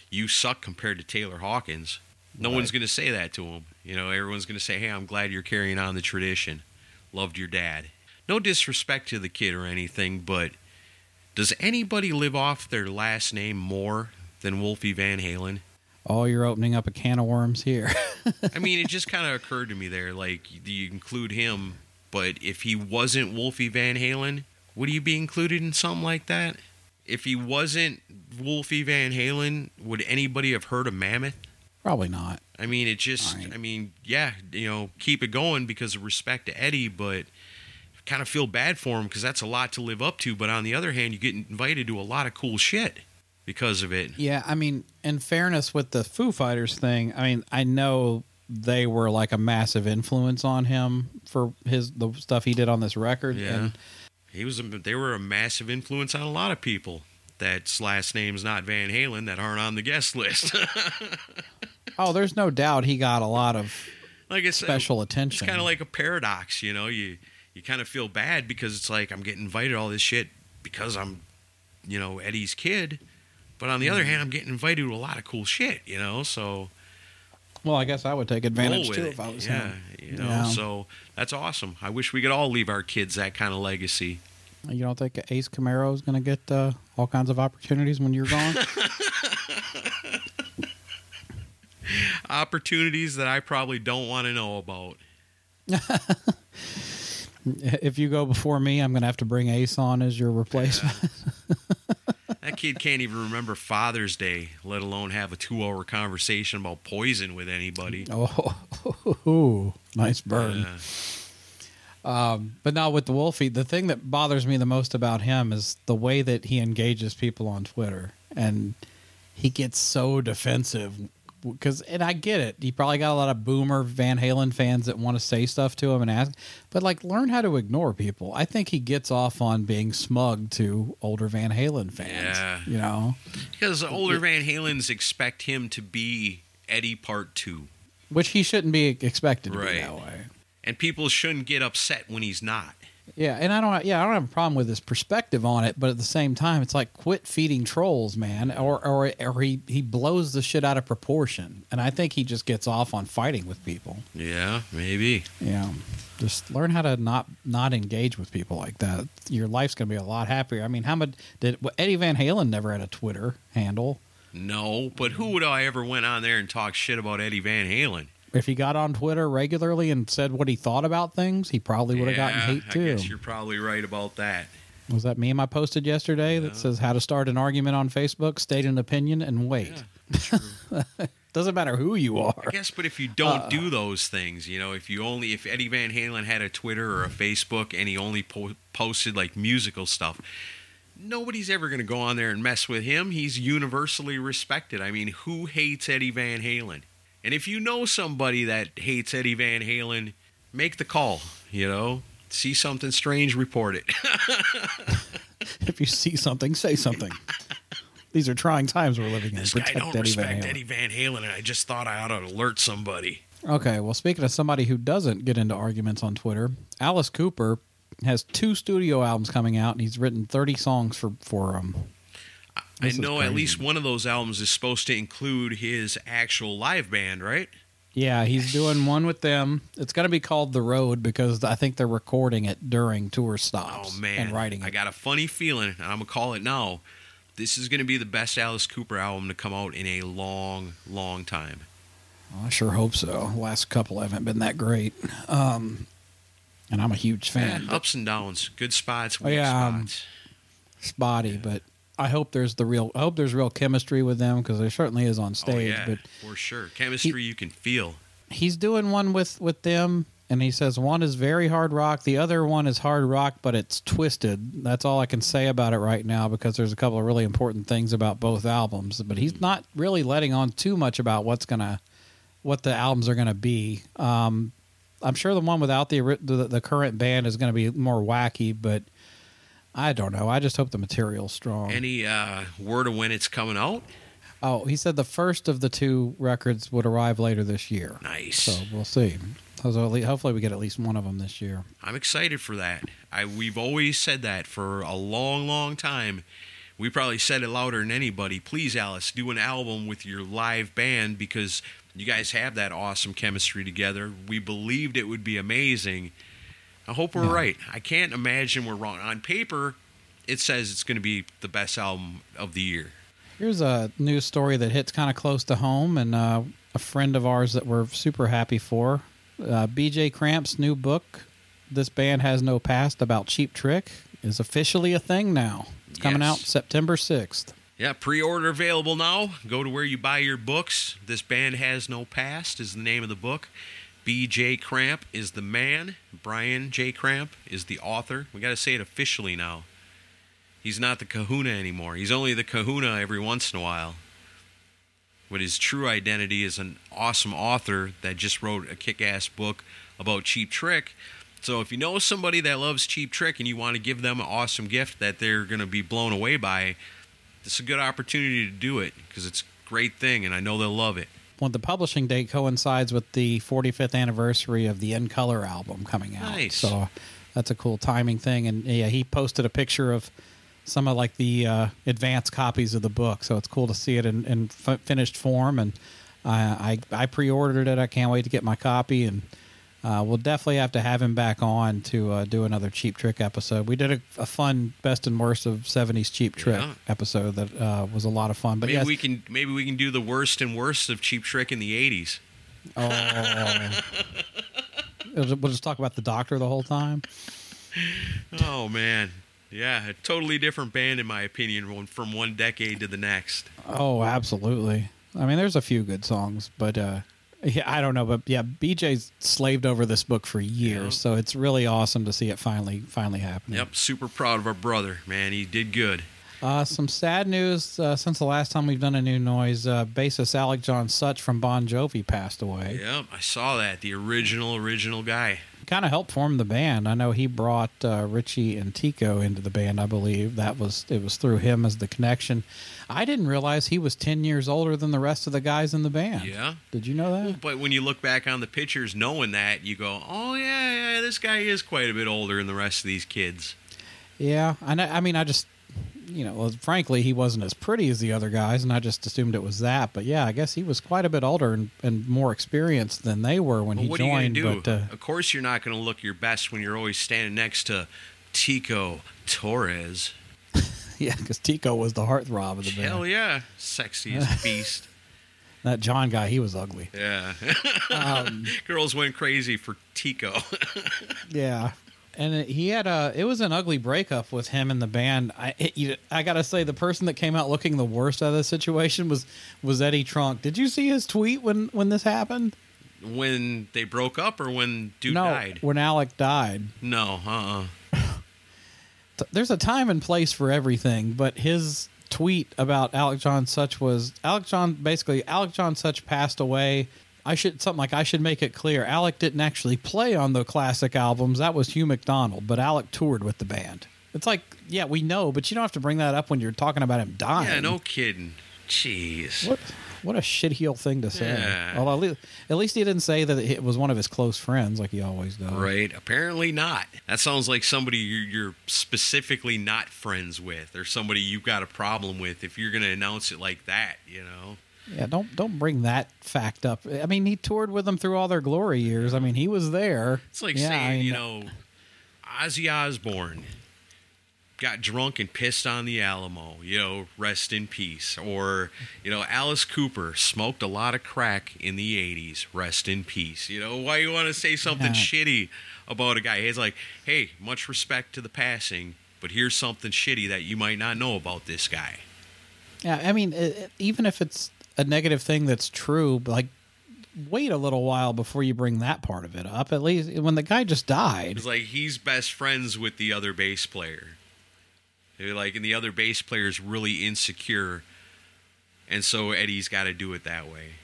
"You suck compared to Taylor Hawkins." No right. one's going to say that to him. You know, everyone's going to say, "Hey, I'm glad you're carrying on the tradition. Loved your dad." No disrespect to the kid or anything, but does anybody live off their last name more than Wolfie Van Halen? Oh, you're opening up a can of worms here. I mean, it just kind of occurred to me there. Like, do you include him? But if he wasn't Wolfie Van Halen, would he be included in something like that? If he wasn't Wolfie Van Halen, would anybody have heard of Mammoth? Probably not. I mean, it just, right. I mean, yeah, you know, keep it going because of respect to Eddie, but kind of feel bad for him because that's a lot to live up to. But on the other hand, you get invited to a lot of cool shit because of it. Yeah, I mean, in fairness with the Foo Fighters thing, I mean, I know they were like a massive influence on him for his the stuff he did on this record. Yeah, and, he was. A, they were a massive influence on a lot of people. That's last name's not Van Halen that aren't on the guest list. Oh, there's no doubt he got a lot of Like I said, uh, special attention. it's kind of like a paradox, you know. You you kind of feel bad because it's like I'm getting invited to all this shit because I'm, you know, Eddie's kid. But on the Mm-hmm. other hand, I'm getting invited to a lot of cool shit, you know. So well, I guess I would take advantage too it. if I was yeah, him. you know. Yeah. So that's awesome. I wish we could all leave our kids that kind of legacy. You don't think Ace Camaro is going to get uh, all kinds of opportunities when you're gone? Opportunities that I probably don't want to know about. if you go before me, I'm going to have to bring Ace on as your replacement. That kid can't even remember Father's Day, let alone have a two-hour conversation about poison with anybody. Oh, nice burn. Yeah. Um, but now with the Wolfie, the thing that bothers me the most about him is the way that he engages people on Twitter, and he gets so defensive. Because and I get it, he probably got a lot of boomer Van Halen fans that want to say stuff to him and ask, but like learn how to ignore people. I think he gets off on being smug to older Van Halen fans. Yeah. you know, Because older Van Halens expect him to be Eddie Part 2. which he shouldn't be expected to be that way. And people shouldn't get upset when he's not. Yeah, and I don't. Yeah, I don't have a problem with his perspective on it, but at the same time, it's like quit feeding trolls, man, or or or he he blows the shit out of proportion, and I think he just gets off on fighting with people. Yeah, maybe. Yeah, just learn how to not not engage with people like that. Your life's gonna be a lot happier. I mean, how much did well, Eddie Van Halen never had a Twitter handle? No, but who would I ever went on there and talk shit about Eddie Van Halen? If he got on Twitter regularly and said what he thought about things, he probably would have gotten Yeah, hate I too. guess you're probably right about that. Was that meme I posted yesterday that says how to start an argument on Facebook, state an opinion, and wait? Doesn't matter who you are. I guess, but if you don't Uh. do those things, you know, if you only, if Eddie Van Halen had a Twitter or a Facebook and he only po- posted like musical stuff, nobody's ever going to go on there and mess with him. He's universally respected. I mean, who hates Eddie Van Halen? And if you know somebody that hates Eddie Van Halen, make the call, you know? See something strange, report it. If you see something, say something. These are trying times we're living in. this guy Protect don't Eddie Van respect Halen. Eddie Van Halen, and I just thought I ought to alert somebody. Okay, well, speaking of somebody who doesn't get into arguments on Twitter, Alice Cooper has two studio albums coming out, and he's written 30 songs for for them. I This is know at least one of those albums is supposed to include his actual live band, right? Yeah, he's doing one with them. It's going to be called The Road because I think they're recording it during tour stops Oh man, and writing it. I got a funny feeling, and I'm gonna call it now. This is gonna be the best Alice Cooper album to come out in a long, long time. I sure hope so. The last couple haven't been that great. Um, and I'm a huge fan. Yeah, ups and downs, good spots, Oh, weak yeah, um, spots. spotty, but I hope there's the real. I hope there's real chemistry with them because there certainly is on oh stage. yeah, But for sure. Chemistry you can feel. he's doing one with with them, and he says one is very hard rock, the other one is hard rock, but it's twisted. That's all I can say about it right now because there's a couple of really important things about both albums. But he's not really letting on too much about what's gonna what the albums are gonna be. Um, I'm sure the one without the the, the current band is going to be more wacky, but I don't know. I just hope the material's strong. Any uh, word of when it's coming out? Oh, he said the first of the two records would arrive later this year. Nice. So we'll see. So least- Hopefully, we get at least one of them this year. I'm excited for that. I we've always said that for a long, long time. We probably said it louder than anybody. Please, Alice, do an album with your live band because you guys have that awesome chemistry together. We believed it would be amazing. I hope we're right. I can't imagine we're wrong. On paper, it says it's going to be the best album of the year. Here's a news story that hits kind of close to home, and uh, a friend of ours that we're super happy for. Uh, BJ Kramp's new book, "This Band Has No Past" about Cheap Trick, is officially a thing now. It's coming Yes. out September sixth. Yeah, pre-order available now. Go to where you buy your books. This band has no past is the name of the book. B.J. Kramp is the man. Brian J. Kramp is the author. We got to say it officially now. He's not the Kahuna anymore. He's only the Kahuna every once in a while. But his true identity is an awesome author that just wrote a kick-ass book about Cheap Trick. So if you know somebody that loves Cheap Trick and you want to give them an awesome gift that they're going to be blown away by, this is a good opportunity to do it because it's a great thing and I know they'll love it. When the publishing date coincides with the 45th anniversary of the In Color album coming out. Nice. So that's a cool timing thing. And yeah, he posted a picture of some of like the uh, advanced copies of the book. So it's cool to see it in, in f- finished form. And I, I I pre-ordered it. I can't wait to get my copy. And uh, we'll definitely have to have him back on to uh, do another Cheap Trick episode. We did a, a fun best and worst of '70s Cheap Trick Yeah. episode that uh, was a lot of fun. But maybe yes, we can maybe we can do the worst and worst of Cheap Trick in the '80s. Oh, we'll just talk about the Doctor the whole time. Oh man, yeah, a totally different band in my opinion from one decade to the next. Oh, absolutely. I mean, there's a few good songs, but uh, yeah, I don't know, but yeah, BJ's slaved over this book for years, Yeah. so it's really awesome to see it finally finally happening. Yep, super proud of our brother, man. He did good. Uh, some sad news uh, since the last time we've done a new noise. Uh, bassist Alec John Such from Bon Jovi passed away. Yep, I saw that. The original, original guy. Kind of helped form the band. I know he brought uh, Richie and Tico into the band. I believe that was it was through him as the connection. I didn't realize he was ten years older than the rest of the guys in the band. Yeah. Did you know that? But when you look back on the pictures, knowing that, you go, "Oh yeah, yeah, this guy is quite a bit older than the rest of these kids." Yeah, I know, I mean, I just, you know, well, frankly, he wasn't as pretty as the other guys, and I just assumed it was that. But yeah, I guess he was quite a bit older and, and more experienced than they were when Well, he what joined. are you gonna do? But uh, of course, you're not going to look your best when you're always standing next to Tico Torres. yeah, because Tico was the heartthrob of the band. Hell yeah, sexiest beast. That John guy, he was ugly. Yeah, Um, girls went crazy for Tico. Yeah. And he had a. It was an ugly breakup with him and the band. I, it, I gotta say, the person that came out looking the worst out of the situation was was Eddie Trunk. Did you see his tweet when when this happened? when they broke up, or when dude no, died? when Alec died. No, uh, uh There's a time and place for everything, but his tweet about Alec John Such was Alec John basically Alec John Such passed away. I should something like I should make it clear. Alec didn't actually play on the classic albums. That was Hugh McDonald, but Alec toured with the band. It's like, yeah, we know, but you don't have to bring that up when you're talking about him dying. yeah, no kidding. Jeez. What what a shitheel thing to say. Yeah. Although at least, at least he didn't say that it was one of his close friends like he always does. Right. Apparently not. That sounds like somebody you're, you're specifically not friends with, or somebody you've got a problem with. If you're going to announce it like that, you know. Yeah, don't don't bring that fact up. I mean, he toured with them through all their glory years. I mean, he was there. It's like Yeah, saying, I you know, Ozzy Osbourne got drunk and pissed on the Alamo, you know, rest in peace. Or, you know, Alice Cooper smoked a lot of crack in the 80s, rest in peace. You know, why you want to say something Yeah. shitty about a guy? He's like, hey, much respect to the passing, but here's something shitty that you might not know about this guy. Yeah, I mean, even if it's a negative thing that's true, but, like wait a little while before you bring that part of it up. At least when the guy just died. It's like he's best friends with the other bass player. They're like, and the other bass player's really insecure, and so Eddie's got to do it that way.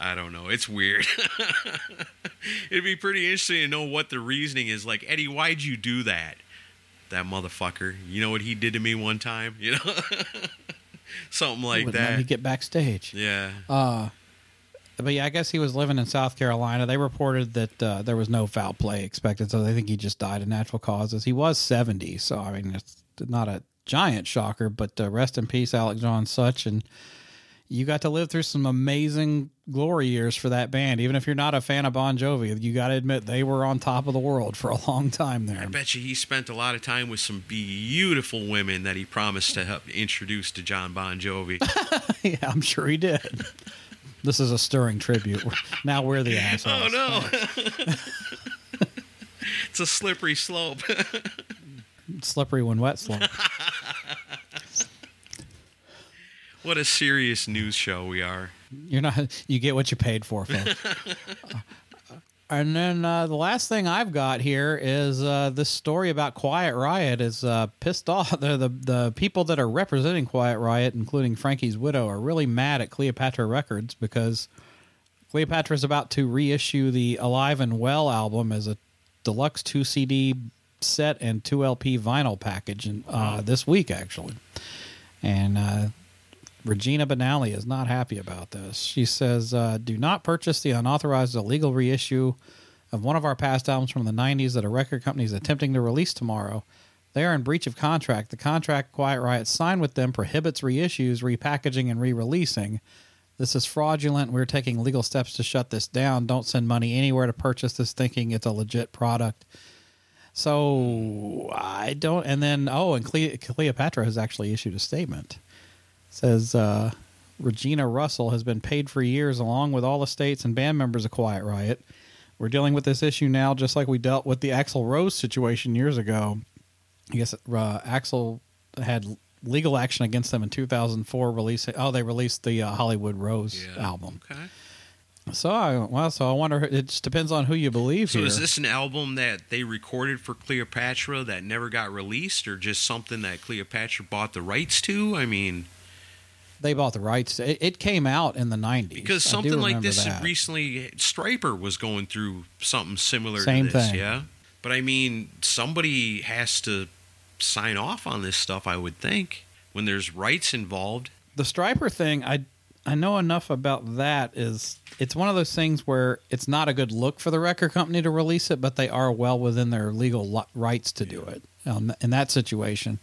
I don't know. It's weird. It'd be pretty interesting to know what the reasoning is. Like, Eddie, why'd you do that? That motherfucker. You know what he did to me one time? You know, something like Wouldn't let that. me get backstage. yeah. Uh, but yeah, I guess he was living in South Carolina. They reported that uh, there was no foul play expected, so they think he just died of natural causes. He was 70, so I mean, it's not a giant shocker, but uh, rest in peace, Alec John Such. And you got to live through some amazing glory years for that band. Even if you're not a fan of Bon Jovi, you got to admit they were on top of the world for a long time there. I bet you he spent a lot of time with some beautiful women that he promised to help introduce to John Bon Jovi. yeah, I'm sure he did. This is a stirring tribute. Now we're the assholes. Oh no! it's a slippery slope. Slippery when wet slope. What a serious news show we are. You're not. You get what you paid for, folks. and then uh, the last thing I've got here is uh, this story about Quiet Riot is uh, pissed off. The, the the people that are representing Quiet Riot, including Frankie's widow, are really mad at Cleopatra Records because Cleopatra is about to reissue the Alive and Well album as a deluxe two CD set and two LP vinyl package, and uh, this week actually, and. Regina Banali is not happy about this. She says, uh, "Do not purchase the unauthorized illegal reissue of one of our past albums from the '90s that a record company is attempting to release tomorrow. They are in breach of contract. The contract Quiet Riot signed with them prohibits reissues, repackaging, and re-releasing." This is fraudulent. We're taking legal steps to shut this down. Don't send money anywhere to purchase this thinking it's a legit product. So I don't. And then, oh, and Cle- Cleopatra has actually issued a statement. Says uh, Regina Russell has been paid for years, along with all the states and band members of Quiet Riot. We're dealing with this issue now, just like we dealt with the Axl Rose situation years ago. I guess uh, Axl had legal action against them in 2004. Releasing, oh, they released the uh, Hollywood Rose Yeah. album. Okay. So I well, so I wonder. It just depends on who you believe. So here. is this an album that they recorded for Cleopatra that never got released, or just something that Cleopatra bought the rights to? I mean, they bought the rights? It, it came out in the 90s. because something like this that. recently, Stryper was going through something similar Same to this, thing. yeah. But I mean, somebody has to sign off on this stuff. I would think when there's rights involved. the Stryper thing, I I know enough about that. Is it's one of those things where it's not a good look for the record company to release it, but they are well within their legal rights to do it um, in that situation.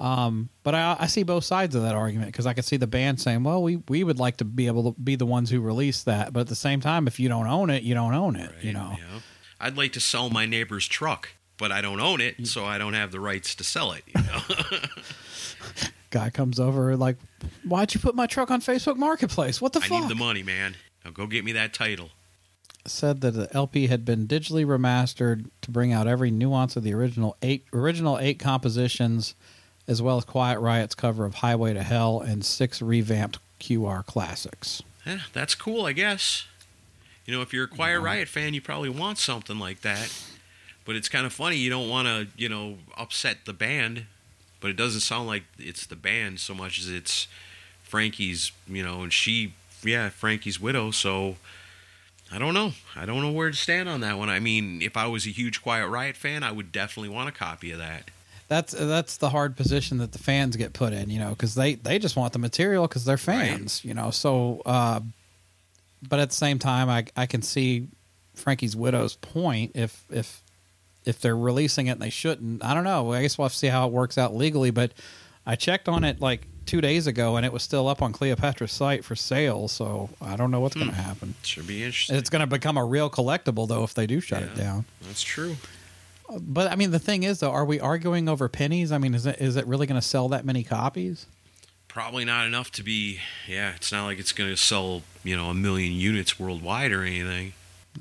Um, but I, I see both sides of that argument because I could see the band saying, "Well, we we would like to be able to be the ones who release that," but at the same time, if you don't own it, you don't own it. You know, Yeah. I'd like to sell my neighbor's truck, but I don't own it, so I don't have the rights to sell it. You know? guy comes over like, "Why'd you put my truck on Facebook Marketplace? What the I fuck?" need the money, man. Now go get me that title. said that the LP had been digitally remastered to bring out every nuance of the original eight original eight compositions, as well as Quiet Riot's cover of Highway to Hell and six revamped QR classics. Yeah, that's cool, I guess. You know, if you're a Quiet Riot fan, you probably want something like that. But it's kind of funny. You don't want to, you know, upset the band. But it doesn't sound like it's the band so much as it's Frankie's, you know, and she, yeah, Frankie's widow. So I don't know. I don't know where to stand on that one. I mean, if I was a huge Quiet Riot fan, I would definitely want a copy of that. That's that's the hard position that the fans get put in, you know, because they they just want the material because they're fans, you know. So, uh, but at the same time, I I can see Frankie's widow's point if if if they're releasing it and they shouldn't. I don't know. I guess we'll have to see how it works out legally. But I checked on it like two days ago, and it was still up on Cleopatra's site for sale. So I don't know what's going to happen. Should be interesting. It's going to become a real collectible though if they do shut it down. That's true. But I mean, the thing is, though, are we arguing over pennies? I mean, is it is it really going to sell that many copies? Probably not enough to be. Yeah, it's not like it's going to sell, you know, a million units worldwide or anything.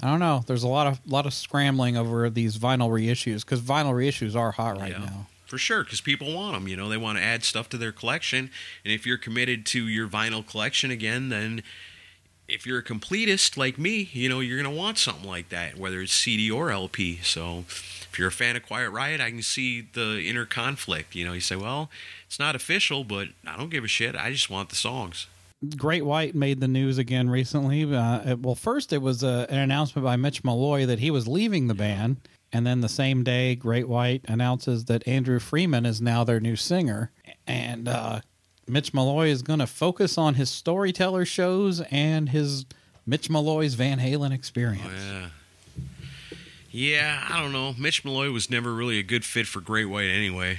I don't know. There's a lot of lot of scrambling over these vinyl reissues because vinyl reissues are hot right Yeah. now. For sure, because people want them. You know, they want to add stuff to their collection. And if you're committed to your vinyl collection again, then if you're a completist like me, you know, you're going to want something like that, whether it's CD or LP. So if you're a fan of Quiet Riot, I can see the inner conflict. You know, you say, well, it's not official, but I don't give a shit. I just want the songs. Great White made the news again recently. Uh, well, first it was uh, an announcement by Mitch Malloy that he was leaving the band, and then the same day, Great White announces that Andrew Freeman is now their new singer, and uh, Mitch Malloy is going to focus on his storyteller shows and his Mitch Malloy's Van Halen experience. Oh, yeah. Yeah, I don't know. Mitch Malloy was never really a good fit for Great White anyway.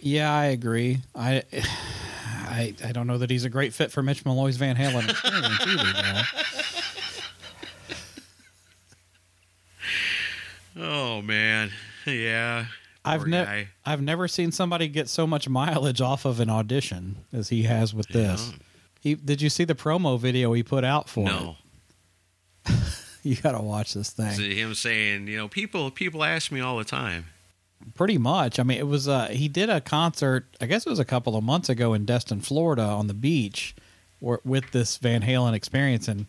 Yeah, I agree. I, I, I don't know that he's a great fit for Mitch Malloy's Van Halen experience either. Oh man, yeah. I've never. I've never seen somebody get so much mileage off of an audition as he has with this. He, did you see the promo video he put out for No, it? You got to watch this thing. Is him saying, you know, people people ask me all the time. Pretty much. I mean, it was uh he did a concert, I guess it was a couple of months ago in Destin, Florida on the beach or, with this Van Halen experience and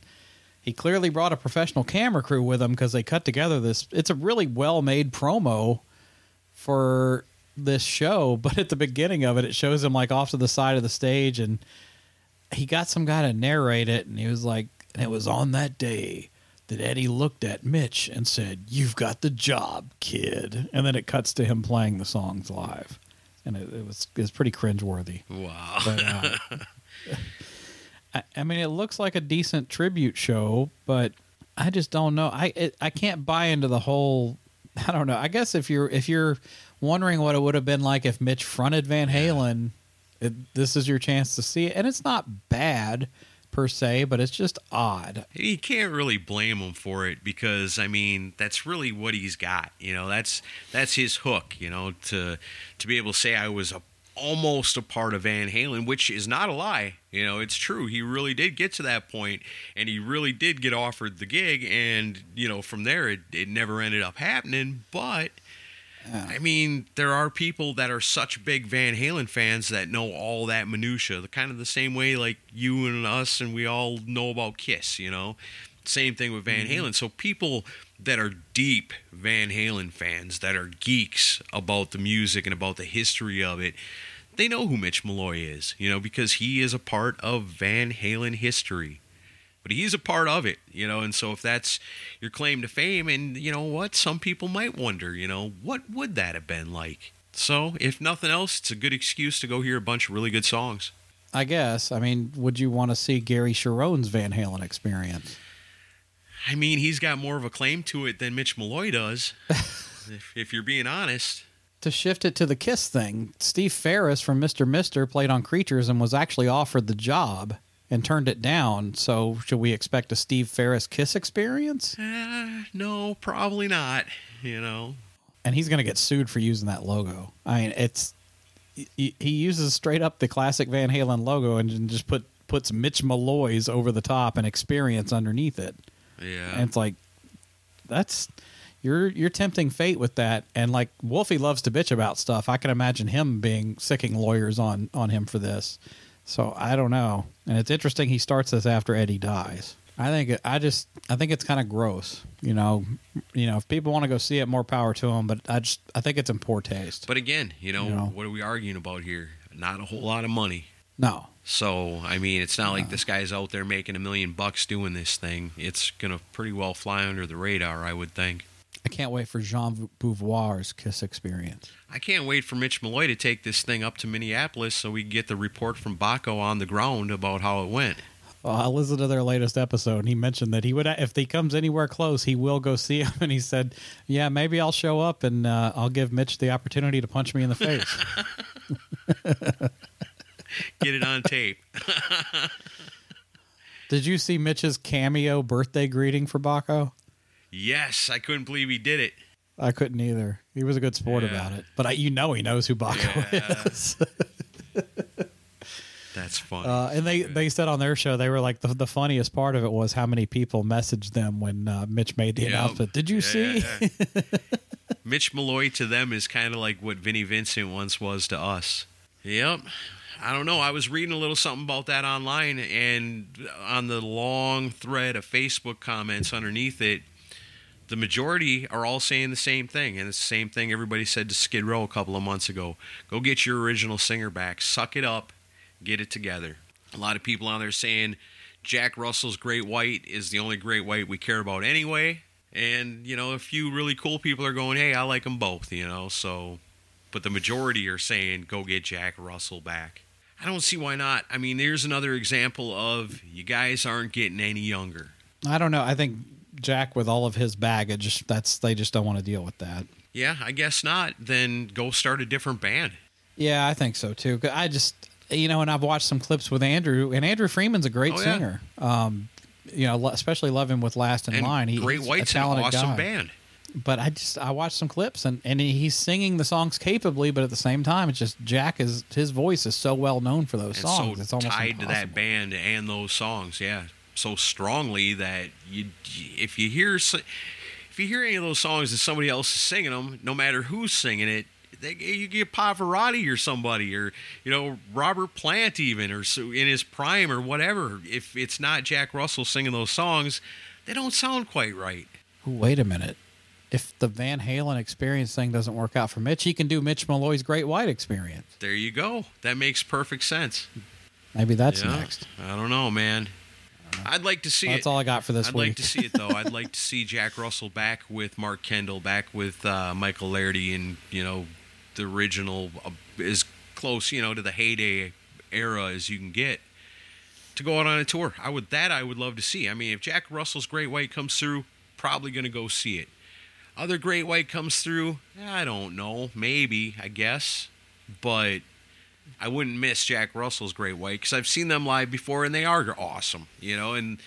he clearly brought a professional camera crew with him because they cut together this it's a really well-made promo for this show, but at the beginning of it it shows him like off to the side of the stage and he got some guy to narrate it and he was like and it was on that day that Eddie looked at Mitch and said, "You've got the job, kid." And then it cuts to him playing the songs live, and it, it was it was pretty cringeworthy. Wow. But uh, I, I mean, it looks like a decent tribute show, but I just don't know. I it, I can't buy into the whole. I don't know. I guess if you're if you're wondering what it would have been like if Mitch fronted Van Halen, it, this is your chance to see it, and it's not bad per se, but it's just odd. you can't really blame him for it because I mean that's really what he's got. You know, that's that's his hook. You know, to to be able to say I was a, almost a part of Van Halen, which is not a lie. You know, it's true. He really did get to that point, and he really did get offered the gig, and you know, from there it, it never ended up happening. But I mean, there are people that are such big Van Halen fans that know all that minutia, the kind of the same way like you and us, and we all know about Kiss. You know, same thing with Van mm-hmm. Halen. So people that are deep Van Halen fans, that are geeks about the music and about the history of it, they know who Mitch Malloy is. You know, because he is a part of Van Halen history but he's a part of it, you know. And so, if that's your claim to fame, and you know what, some people might wonder, you know, what would that have been like? So, if nothing else, it's a good excuse to go hear a bunch of really good songs. I guess. I mean, would you want to see Gary Cherone's Van Halen experience? I mean, he's got more of a claim to it than Mitch Malloy does, if, if you're being honest. To shift it to the Kiss thing, Steve Farris from Mr. Mister played on Creatures and was actually offered the job and turned it down. So, should we expect a Steve Farris Kiss experience? Uh, no, probably not. You know, And he's going to get sued for using that logo. I mean, it's he, he uses straight up the classic Van Halen logo and just put puts Mitch Malloy's over the top and experience underneath it. yeah. And it's like that's you're you're tempting fate with that. And like Wolfie loves to bitch about stuff. I can imagine him being sicking lawyers on on him for this. So I don't know. And it's interesting he starts this after Eddie dies. I think it, I just I think it's kind of gross. You know, you know if people want to go see it, more power to them. But I just I think it's in poor taste. but again, you know, You know. what are we arguing about here? Not a whole lot of money. no, So, I mean, it's not like this guy's out there making a million bucks doing this thing. It's going to pretty well fly under the radar, I would think. I can't wait for Jean Beauvoir's Kiss experience. I can't wait for Mitch Malloy to take this thing up to Minneapolis so we can get the report from Baco on the ground about how it went. Well, I listened to their latest episode, and he mentioned that he would, if he comes anywhere close, he will go see him. And he said, "Yeah, maybe I'll show up, and uh, I'll give Mitch the opportunity to punch me in the face." Get it on tape. Did you see Mitch's cameo birthday greeting for Baco? Yes, I couldn't believe he did it. I couldn't either. He was a good sport Yeah. about it, but I, you know he knows who Baco Yeah. is. That's funny. Uh, and they, they said on their show they were like the, the funniest part of it was how many people messaged them when uh, Mitch made the Yep. announcement. Did you Yeah, see? Mitch Malloy to them is kind of like what Vinnie Vincent once was to us. Yep. I don't know. I was reading a little something about that online, and on the long thread of Facebook comments underneath it, the majority are all saying the same thing, and it's the same thing everybody said to Skid Row a couple of months ago. Go get your original singer back, suck it up, get it together. A lot of people on there saying Jack Russell's Great White is the only Great White we care about anyway. And, you know, a few really cool people are going, hey, I like them both, you know, so. But the majority are saying, go get Jack Russell back. I don't see why not. I mean, there's another example of you guys aren't getting any younger. I don't know. I think Jack, with all of his baggage, that's they just don't want to deal with that. Yeah, I guess not. Then go start a different band. Yeah, I think so too. I just, you know, and I've watched some clips with Andrew, and Andrew Freeman's a great Oh, yeah. singer. Um, you know, especially love him with Last in And Line. He, Great he's White's a an awesome guy. band. But I just I watched some clips and and he's singing the songs capably, but at the same time, it's just Jack is his voice is so well known for those and songs. so it's almost tied to that band and those songs yeah so strongly that you if you hear if you hear any of those songs and somebody else is singing them no matter who's singing it they, you get Pavarotti or somebody or you know Robert Plant even or so in his prime or whatever if it's not Jack Russell singing those songs they don't sound quite right Wait a minute. If the Van Halen experience thing doesn't work out for Mitch, he can do Mitch Malloy's Great White experience. there you go that makes perfect sense Maybe that's Yeah. next. I don't know man I'd like to see That's it all I got for this I'd week. like to see it though. I'd like to see Jack Russell back with Mark Kendall, back with uh, Michael Lardie, and you know the original uh, as close you know to the heyday era as you can get. to go out on a tour. I would that I would love to see. I mean, if Jack Russell's Great White comes through, probably going to go see it. Other Great White comes through, I don't know, maybe I guess, but I wouldn't miss Jack Russell's Great White because I've seen them live before and they are awesome, you know, and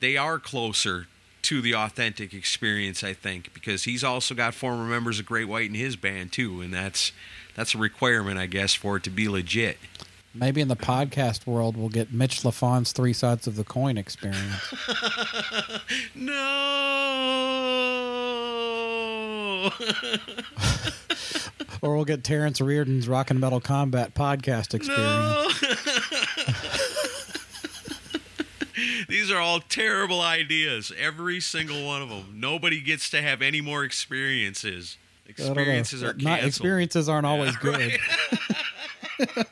they are closer to the authentic experience, I think, because he's also got former members of Great White in his band too, and that's that's a requirement, I guess, for it to be legit. Maybe in the podcast world, we'll get Mitch Lafon's three sides of the coin experience. no. or we'll get Terrence Reardon's Rock and Metal Combat podcast experience. No. These are all terrible ideas. Every single one of them. Nobody gets to have any more experiences. Experiences are Not experiences aren't always good.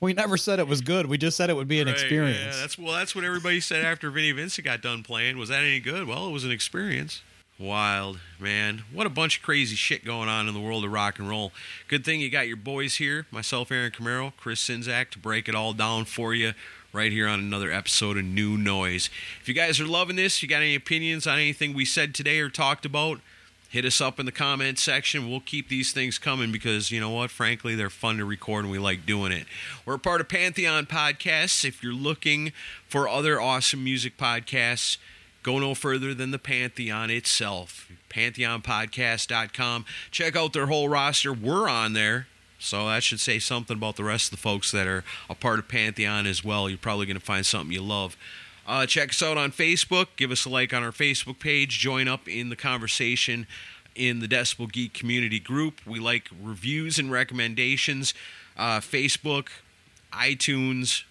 we never said it was good. We just said it would be an Right, experience. Yeah, that's well. That's what everybody said after Vinnie Vincent got done playing. Was that any good? Well, it was an experience. Wild man, what a bunch of crazy shit going on in the world of rock and roll. Good thing you got your boys here, myself, Aaron Camaro, Chris Czynszak, to break it all down for you right here on another episode of New Noise. If you guys are loving this, you got any opinions on anything we said today or talked about, hit us up in the comment section. We'll keep these things coming because you know what? Frankly, they're fun to record and we like doing it. We're a part of Pantheon Podcasts. If you're looking for other awesome music podcasts, go no further than the Pantheon itself. PantheonPodcast.com. Check out their whole roster. We're on there. So that should say something about the rest of the folks that are a part of Pantheon as well. You're probably going to find something you love. Uh, check us out on Facebook. Give us a like on our Facebook page. Join up in the conversation in the Decibel Geek community group. We like reviews and recommendations. Uh, Facebook, iTunes,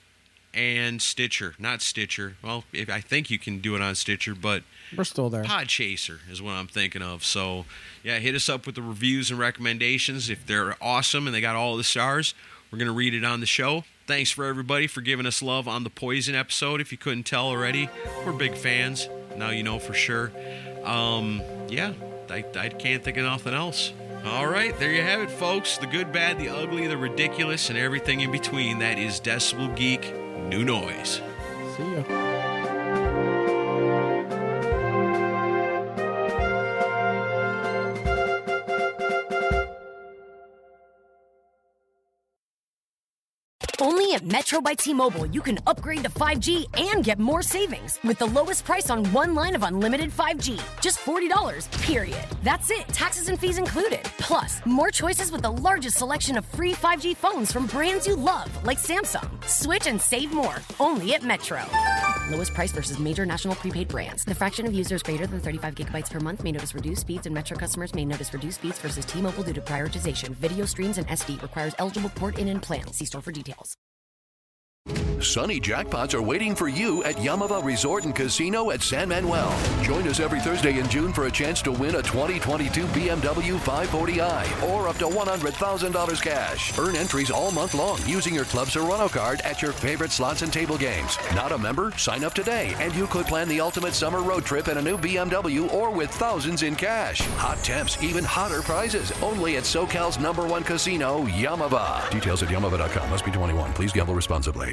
and Stitcher. Not Stitcher. Well, if, I think you can do it on Stitcher, but We're still there. Podchaser is what I'm thinking of. So, yeah, hit us up with the reviews and recommendations. If they're awesome and they got all the stars, we're going to read it on the show. Thanks for everybody for giving us love on the Poison episode. If you couldn't tell already, we're big fans. Now you know for sure. Um, yeah, I, I can't think of nothing else. All right, there you have it, folks. The good, bad, the ugly, the ridiculous, and everything in between. That is Decibel Geek New Noise. See ya. At Metro by T-Mobile, you can upgrade to 5G and get more savings with the lowest price on one line of unlimited 5G. Just $40, period. That's it, taxes and fees included. Plus, more choices with the largest selection of free 5G phones from brands you love, like Samsung. Switch and save more, only at Metro. Lowest price versus major national prepaid brands. The fraction of users greater than 35 gigabytes per month may notice reduced speeds, and Metro customers may notice reduced speeds versus T-Mobile due to prioritization. Video streams and SD requires eligible port in and plan. See store for details. Sunny jackpots are waiting for you at Yamava Resort and Casino at San Manuel. Join us every Thursday in June for a chance to win a 2022 BMW 540i or up to $100,000 cash. Earn entries all month long using your Club Serrano card at your favorite slots and table games. Not a member? Sign up today and you could plan the ultimate summer road trip in a new BMW or with thousands in cash. Hot temps, even hotter prizes. Only at SoCal's number one casino, Yamava. Details at yamava.com. Must be 21. Please gamble responsibly.